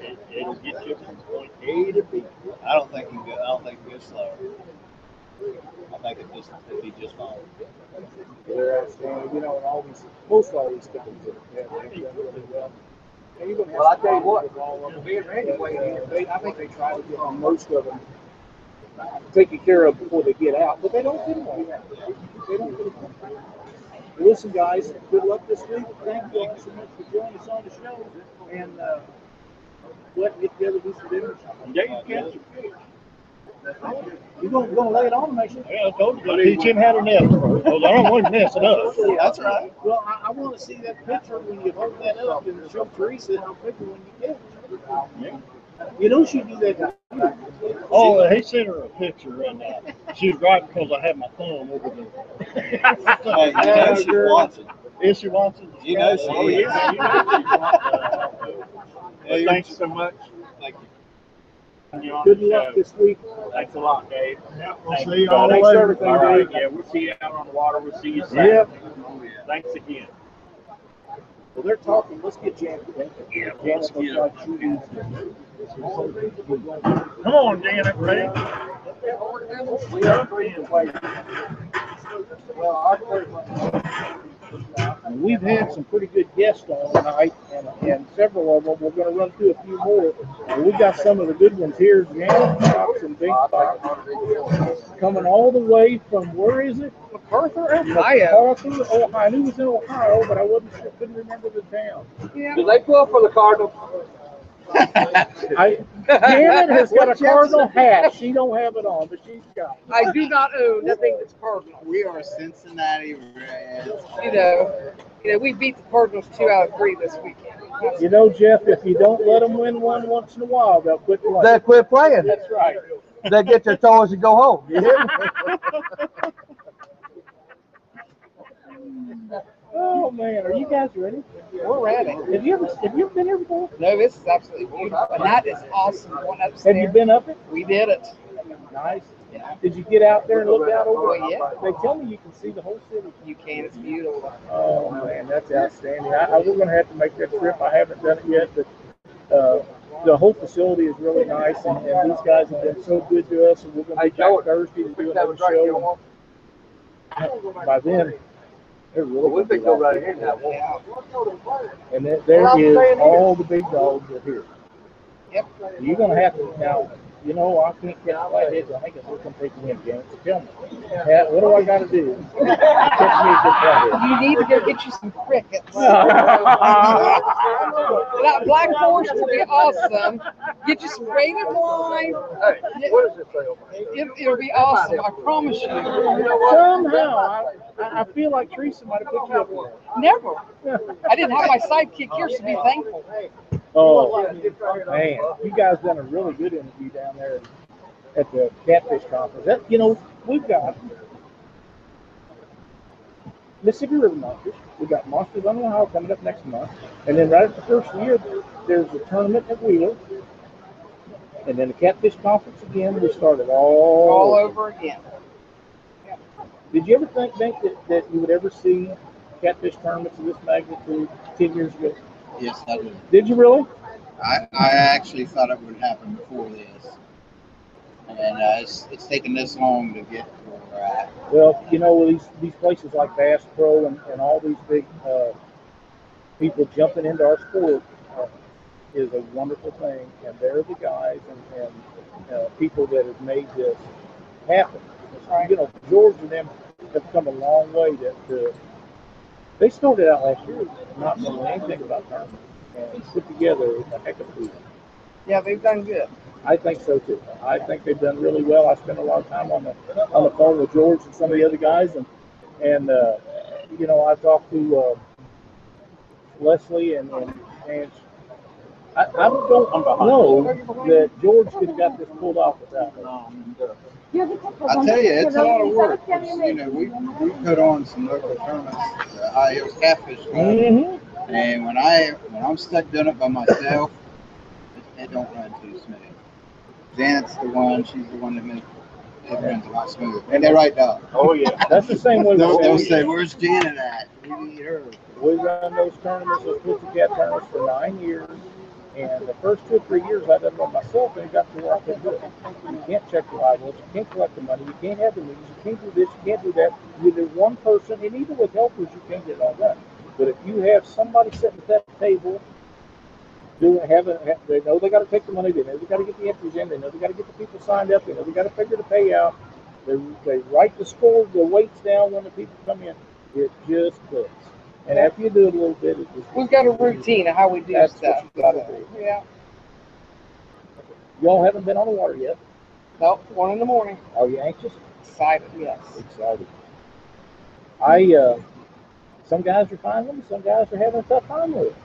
It, it'll get you from point A to B. I don't think you go. I don't think you go slower. I think it just it'd be just fine. They're you know, and all these, most all these companies, yeah, they've done really well. And you're gonna Well, I tell you what, problems with all of them. me and Randy weighed. They, I think they try to get on most of them taken care of before they get out, but they don't get them. They don't get them all. Listen, guys, good luck this week. Thank you all so much for joining us on the show. And, uh, let me get together, do some dinner. Dave catch a fish. You're gonna, gonna lay it on him, make sure. Yeah, I told you, teach him how to nest I don't want him messing up. That's right. Well, I, I wanna see that picture when you hold that up and show Teresa how big when you get it. You know she do that. Oh, he sent her a picture and, uh, she was right because I had my thumb over Hey, there. you know she wants it. Is she wants it? You know she Oh, is. yeah, you know she wants it. But Thanks so much. Thank you. Good luck this week. Thanks a lot, Dave. Yeah, We'll Thanks see you all. Thanks for later. everything, All right, Dave. yeah, we'll see you out on the water. We'll see you Saturday. Yep. Thanks again. Well, they're talking, let's get Janet. Yeah, Janet looks like she needs Come on, Janet, Ray. We've had some pretty good guests on tonight, and, and several of them, we're gonna run through a few more. And we got some of the good ones here, Janet Fox and Big Fox, coming all the way from, where is it? McArthur, Ohio. McArthur, Ohio, I knew it was in Ohio, but I wasn't, sure- couldn't remember the town. Do they pull for the Cardinals? I, Janet has got a Cardinal hat, she don't have it on, but she's got it. I do not own nothing that's Cardinal. We are Cincinnati Reds. You know, you know, we beat the Cardinals two out of three this weekend. You know, Jeff, if you don't let them win one once in a while, they'll quit playing. They quit playing. That's right. They get their toys and go home. You hear me? Oh, man, are you guys ready? We're ready. Have you ever, have you ever been here before? No, this is absolutely beautiful. And that is awesome going upstairs. Have you been up it? We did it. Nice. Did you get out there and look out over? Oh, yeah. They tell me you can see the whole city. You can. It's beautiful. Oh, man, that's outstanding. I, I, we're gonna have to make that trip. I haven't done it yet, but, uh, the whole facility is really nice and, and these guys have been so good to us and we're gonna be back Thursday to do another show. By then, they're really. gonna be like- And there, there is, all the big dogs are here. Yep. You're gonna have to, now, you know, I can't get catch flatheads, I think we're gonna take you in, Janet, so tell me. Yeah, what do I gotta do? Catch me a. You need to go get you some crickets. that black horse will be awesome. Get you some rated line. What does it say over it, It'll be awesome. I promise you. Somehow, I, I I feel like Teresa might have put you up there. Never. I didn't have my sidekick here, so be thankful. Oh, man, you guys done a really good interview down there at the Catfish Conference. That, you know, we've got Mississippi River Monsters. We've got Monsters on Ohio coming up next month. And then right at the first year, there's a tournament at Wheeler. And then the Catfish Conference again. We started all, All over again. Did you ever think, think that, that you would ever see catfish tournaments of this magnitude 10 years ago? Yes, I do. Did you really? I, I actually thought it would happen before this. And uh, it's, it's taken this long to get to where we're at. Well, you know, these, these places like Bass Pro and, and all these big uh, people jumping into our sport uh, is a wonderful thing. And they're the guys and, and uh, people that have made this happen. You know, George and them have come a long way to, to they started out last year not knowing anything about tournaments and put together a heck of a team. Yeah, they've done good. I think so too. I think they've done really well. I spent a lot of time on the on the phone with George and some of the other guys, and and uh, you know I talked to uh, Leslie and and, and I, I don't know that George could have got this pulled off without her. I tell you, it's a lot of work. 'cause, You know, we, we put on some local tournaments, the High Hills Catfish Club. Mm-hmm. And when I when I'm stuck doing it by myself, it, it don't run too smooth. Janet's the one; she's the one that makes it runs a lot smoother. And they're right, dog. Oh yeah, that's the same way. They'll, they'll say, "Where's Janet at? We need her." We run those tournaments, those Pussycat tournaments for nine years. And the first two or three years I done it myself and it got to where I could do it. You can't check the loads, you can't collect the money, you can't have the meetings, you can't do this, you can't do that. You're one person, and even with helpers, you can't get it all done. But if you have somebody sitting at that table, doing, having, ha- they know they gotta take the money, they know they gotta get the entries in, they know they gotta get the people signed up, they know they gotta figure the payout. They, they write the score, the weights down when the people come in. It just clicks. And after you do it a little bit, it just. We've got a routine of how we do That's stuff. you gotta do. Yeah. Y'all haven't been on the water yet. Nope, one in the morning. Are you anxious? Excited, yes. Excited. I, uh, some guys are finding them, some guys are having a tough time with it,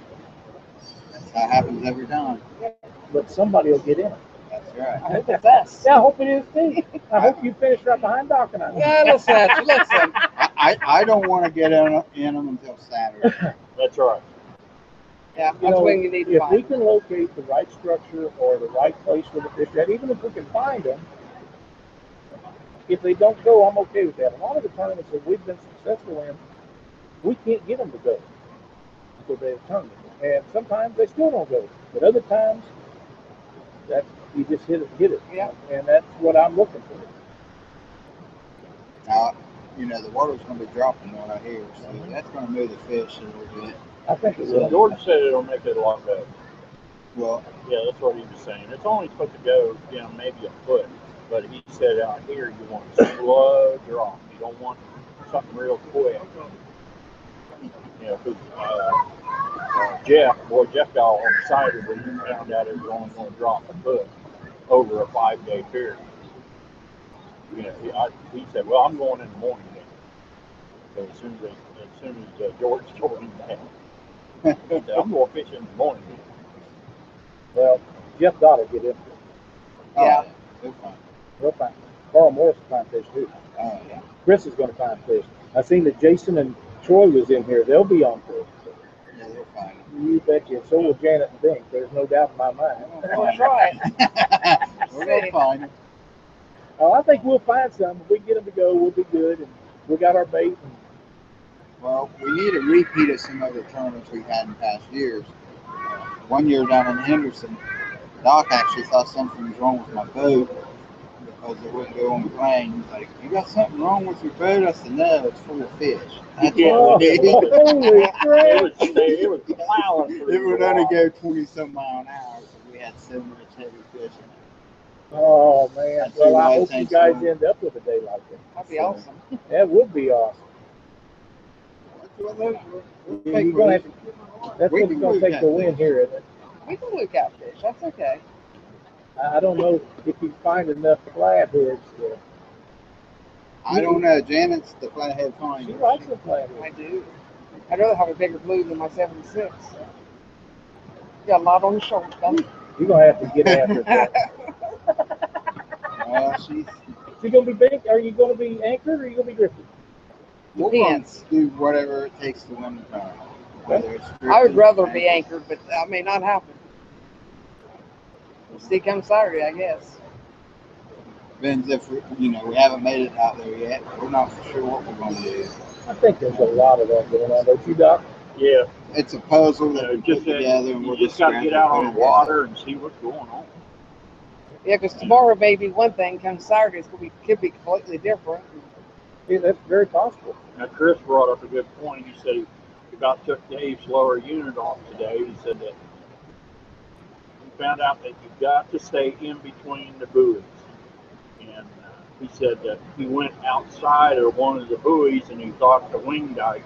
That happens every time. but somebody will get in. That's right. I hope it's us. Yeah, I hope it is too. I hope you finish right behind Doc and I. Yeah, listen, at you, listen. I, I I don't want to get in, in them until Saturday. That's right. Yeah, You that's know, when you need to if we find. can locate the right structure or the right place for the fish at, even if we can find them, if they don't go, I'm okay with that. A lot of the tournaments that we've been successful in, we can't get them to go for the tournament, and sometimes they still don't go. But other times, that you just hit it, hit it. Yeah. And that's what I'm looking for. Now, you know, the water's going to be dropping what I hear, so that's going to move the fish a little bit. I think it So will. George said it'll make it a lot better. Well, Yeah, that's what he was saying. It's only supposed to go, you know, maybe a foot. But he said out here you want slow drop. You don't want something real quick. You know, 'cause, uh, uh, Jeff, boy, Jeff got all excited when he found out it was only going to drop a foot over a five day period. You know, he, I, he said, "Well, I'm going in the morning." Then. So as soon as they, as soon as uh, George told him that, he said, "I'm going fishing in the morning." Then. Well, Jeff Dodd will get in. oh, Yeah. They're fine. He'll find. Carl Morris will find fish too. Oh, yeah. Chris is going to find fish. I seen that Jason and Troy was in here. They'll be on fish. Yeah, they're fine. You betcha. So will Janet and Bink. There's no doubt in my mind. That's right. We're going to find them. Oh, I think we'll find some. If we get them to go, we'll be good. And we got our bait. And Well, we need a repeat of some other tournaments we've had in past years. One year down in Henderson, Doc actually thought something was wrong with my boat because it wouldn't go on the plane. He's like, "You got something wrong with your boat?" I said, "No, it's full of fish." That's Yeah. what it is. holy It crap! was, it was plowing It would only water. go 20 some mile an hour, so we had so much heavy fish. Oh man. That's Well, I hope you guys so- end up with a day like that. That'd be awesome. That would be awesome. That's what those were. You're gonna have to, that's We what gonna take the to win here, isn't it? We can look out fish. That's okay. I I don't know if you find enough flatheads. To, I don't know. Janet's the flathead fine. she likes the flatheads. I do. I'd rather have a bigger blue than my 76. Got a lot on the shoulder. Don't You're gonna have to get after that. Well, she's. Is you gonna be big? Are you gonna be anchored or are you gonna be drifting? We're going Depends. do whatever it takes to win the tournament. Whether it's I would drifting, rather be anchored, but that may not happen. We'll see come Saturday, I guess. Depends if we, you know we haven't made it out there yet. We're not for sure what we're going to do. I think there's a lot of that going on, don't you, Doc? Yeah, It's a puzzle you that know, we just put that together, and you we're just got to get out on the water and see what's going on. Yeah, because tomorrow may be one thing, come Saturday, it's gonna be, could be completely different. Yeah, that's very possible. Now, Chris brought up a good point. He said he about took Dave's lower unit off today. He said that he found out that you've got to stay in between the buoys. And uh, he said that he went outside of one of the buoys and he thought the wing dike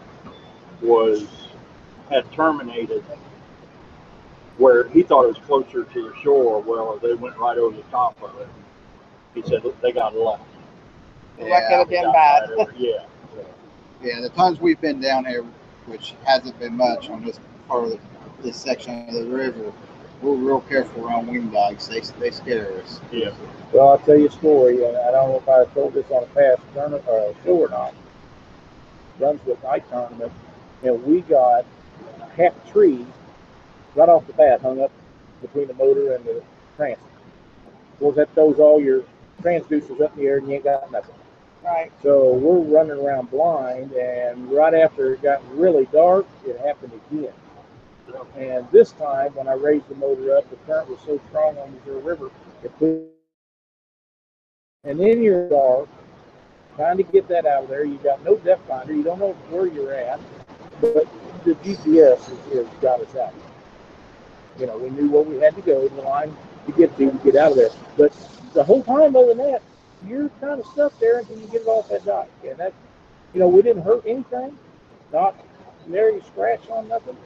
was had terminated where he thought it was closer to the shore. Well, they went right over the top of it. He said they got left. The luck could have been bad. right over- Yeah. Yeah, the times we've been down here, which hasn't been much on this part of the, this section of the river, we're real careful around wing dikes. They they scare us. yeah. Well, I'll tell you a story, and I don't know if I told this on a past tournament or uh, a show or not. Brunswick night tournament, and we got half a tree right off the bat hung up between the motor and the trans. Well, that throws all your transducers up in the air and you ain't got nothing. Right. So we're running around blind, and right after it got really dark, it happened again. And this time, when I raised the motor up, the current was so strong on the Missouri River, it put. And then you're dark, trying to get that out of there. You got no depth finder. You don't know where you're at, but the GPS has, has got us out. You know, we knew where we had to go, in the line to get to to get out of there. But the whole time, other than that, you're kind of stuck there until you get it off that dock. And that, you know, we didn't hurt anything, not nary scratch on nothing.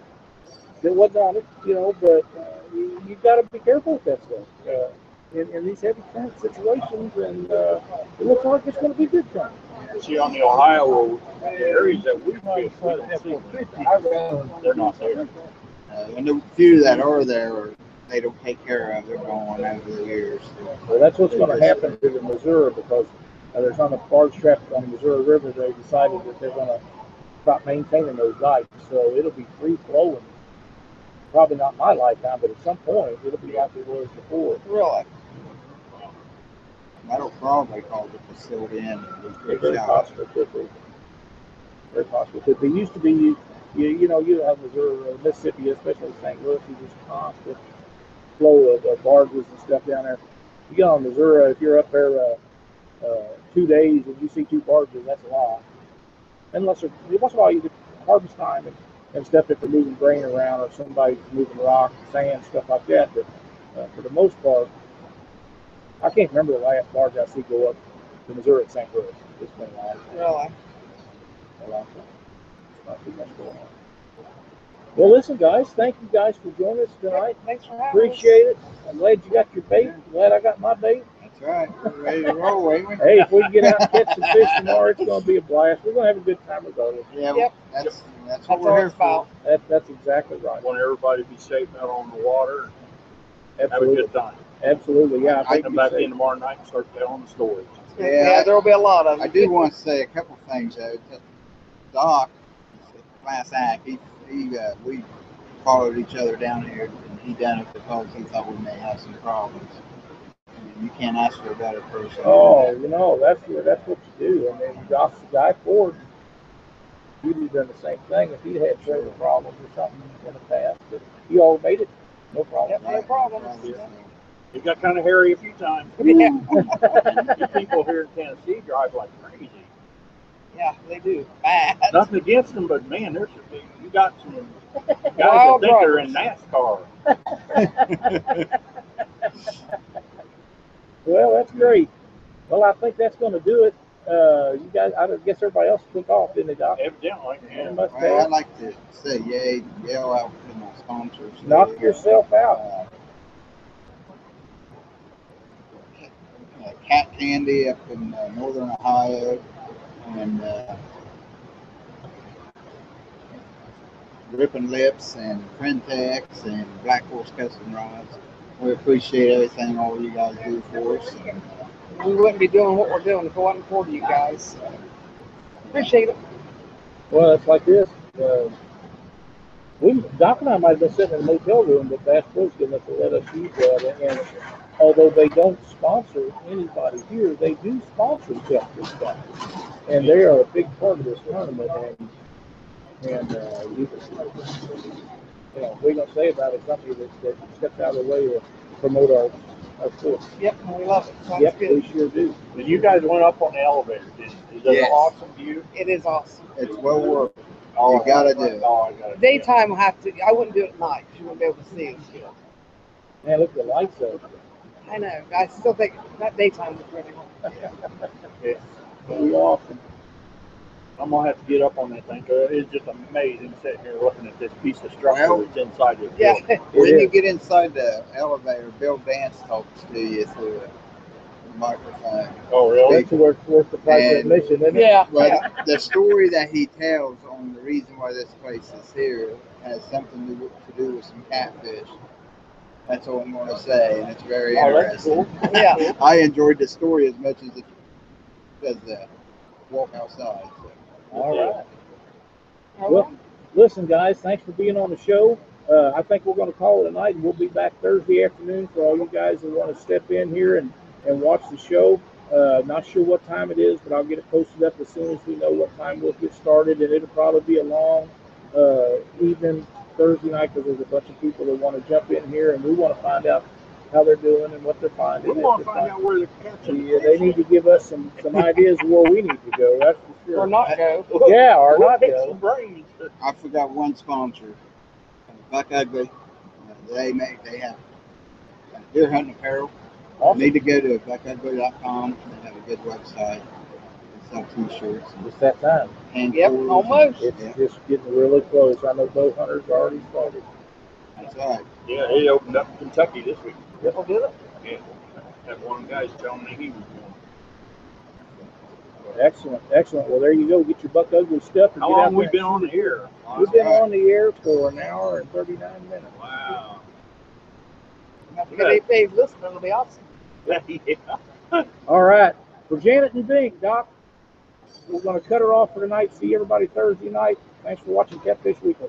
That wasn't on it, you know, but uh, you, you got to be careful with that stuff. Uh, in, in these heavy current situations, and uh, it looks like it's going to be good time. See, on the Ohio, the areas that we fish, we don't. They're not there. Uh, and the few that are there, they don't take care of, they're going over the years. Well, that's what's going to happen to the Missouri because uh, there's on the barge trap on the Missouri River. They decided that they're going to stop maintaining those dikes, so it'll be free flowing. Probably not my lifetime, but at some point it'll be like it was before. Really? That'll probably cause the facility in. and very possible could be. Very possible could be. Used to be you, you, you know, you have Missouri, uh, Mississippi, especially St. Louis, you just constant flow of, of barges and stuff down there. You go on Missouri, if you're up there uh, uh, two days and you see two barges, that's a lot. Unless once in a while you get harvest time and, and stuff if they're moving grain around or somebody's moving rock, sand, stuff like that. But uh, for the most part, I can't remember the last barge I see go up to Missouri at St. Louis. It's been a long time. Really? A long time. Not too much going on. Well, listen, guys. Thank you guys for joining us tonight. Thanks for having us. Appreciate it. I'm glad you got your bait. Glad I got my bait. That's right, we're ready to roll, ain't we? Hey, if we can get out and catch some fish tomorrow, it's going to be a blast. We're going to have a good time regardless. Yeah, Yep. that's, that's That's what all we're here for. That, that's exactly right. Want everybody to be safe out on the water, have a good time. Absolutely. Yeah. I think come you back say- in tomorrow night and start telling the stories. Yeah, Yeah, there'll be a lot of I do want to say a couple of things though. Doc, class act, he, he, uh, we followed each other down here and he done it because he thought we may have some problems. And You can't ask for a better person. Oh, you know, that's what that's what you do. I mean, Josh, Guy Ford, he'd have done the same thing if he'd had shoulder problems or something in the past. But he all made it, no problem. Yep, no problem. It got kind of hairy a few times. Yeah, You people here in Tennessee drive like crazy. yeah, they do. Bad. Nothing against them, but man, there's some, you got some guys that Wild think they're in drivers. NASCAR. Well, that's great. Well, I think that's going to do it. Uh, you guys, I guess everybody else took off, didn't they, Doc? Evidently, Yeah, yeah. Well, I'd like to say yay, yell out to my sponsors. Knock yourself out. Uh, uh, Cat Candy up in uh, northern Ohio and uh, Rippin Lips and Printex and Black Horse Custom Rods. We appreciate everything all you guys do for us. We wouldn't be doing what we're doing if it wasn't for you guys. Appreciate it. Well, it's like this. Uh, we, Doc and I might have been sitting in a motel room, but Bass Pro's enough to let us use that. And although they don't sponsor anybody here, they do sponsor stuff this stuff. And they are a big part of this tournament. And, and uh, you, you know, we're going to say about a company that, that steps out of the way to promote our, our sport. Yep, and we love it. Sounds Yep, good. we sure do. And you guys went up on the elevator. Is, is that Yes. an awesome view? It is awesome. it's well worth it. Oh, you gotta do it. Oh, I gotta do it. Daytime, will have to. I wouldn't do it at night. 'cause You wouldn't be able to see it. Man, look at the lights up. I know. I still think that daytime was pretty cool. Pretty awesome. I'm gonna have to get up on that thing. 'cause It's just amazing sitting here looking at this piece of structure Well, that's inside it. Yeah. When It you get inside the elevator, Bill Dance talks to you through a microphone. Oh, really? That's worth, worth the price of And- admission, isn't it? Yeah. But yeah. the story that he tells on the reason why this place is here has something to, do- to do with some catfish. That's all I'm going to say, and it's very Oh, that's interesting. cool. Yeah. I enjoyed the story as much as it as the walk outside. So. All right. All Well, right. listen, guys, thanks for being on the show. Uh, I think we're going to call it a night, and we'll be back Thursday afternoon for all you guys that want to step in here and, and watch the show. Uh, not sure what time it is, but I'll get it posted up as soon as we know what time we'll get started, and it'll probably be a long uh, evening Thursday night because there's a bunch of people that want to jump in here, and we want to find out how they're doing and what they're finding. We want to find out where they're catching. Yeah, they need to give us some, some ideas of where we need to go. That's for sure. Or not go. Yeah, or We'll not go. some brains. I forgot one sponsor, Buck Ugly. They make they have uh, deer hunting apparel. Awesome. Need to go to buckugly.com. They have a good website. They sell t-shirts and It's that time. hand Yep, almost. It's Yeah, just getting really close. I know bow hunters are already started. that's right. Yeah, it opened up in Kentucky this week. We'll do it. Yeah. That one guy's telling me he was going. Excellent, excellent. Well, there you go. Get your Buck Ugly stuff and How get long out we there. been on the air? We've been on the air for an hour and thirty-nine minutes. Wow. If they, they listen, it'll be awesome. yeah. All right. For Janet and Bink, Doc, we're going to cut her off for tonight. See everybody Thursday night. Thanks for watching Catfish Weekly.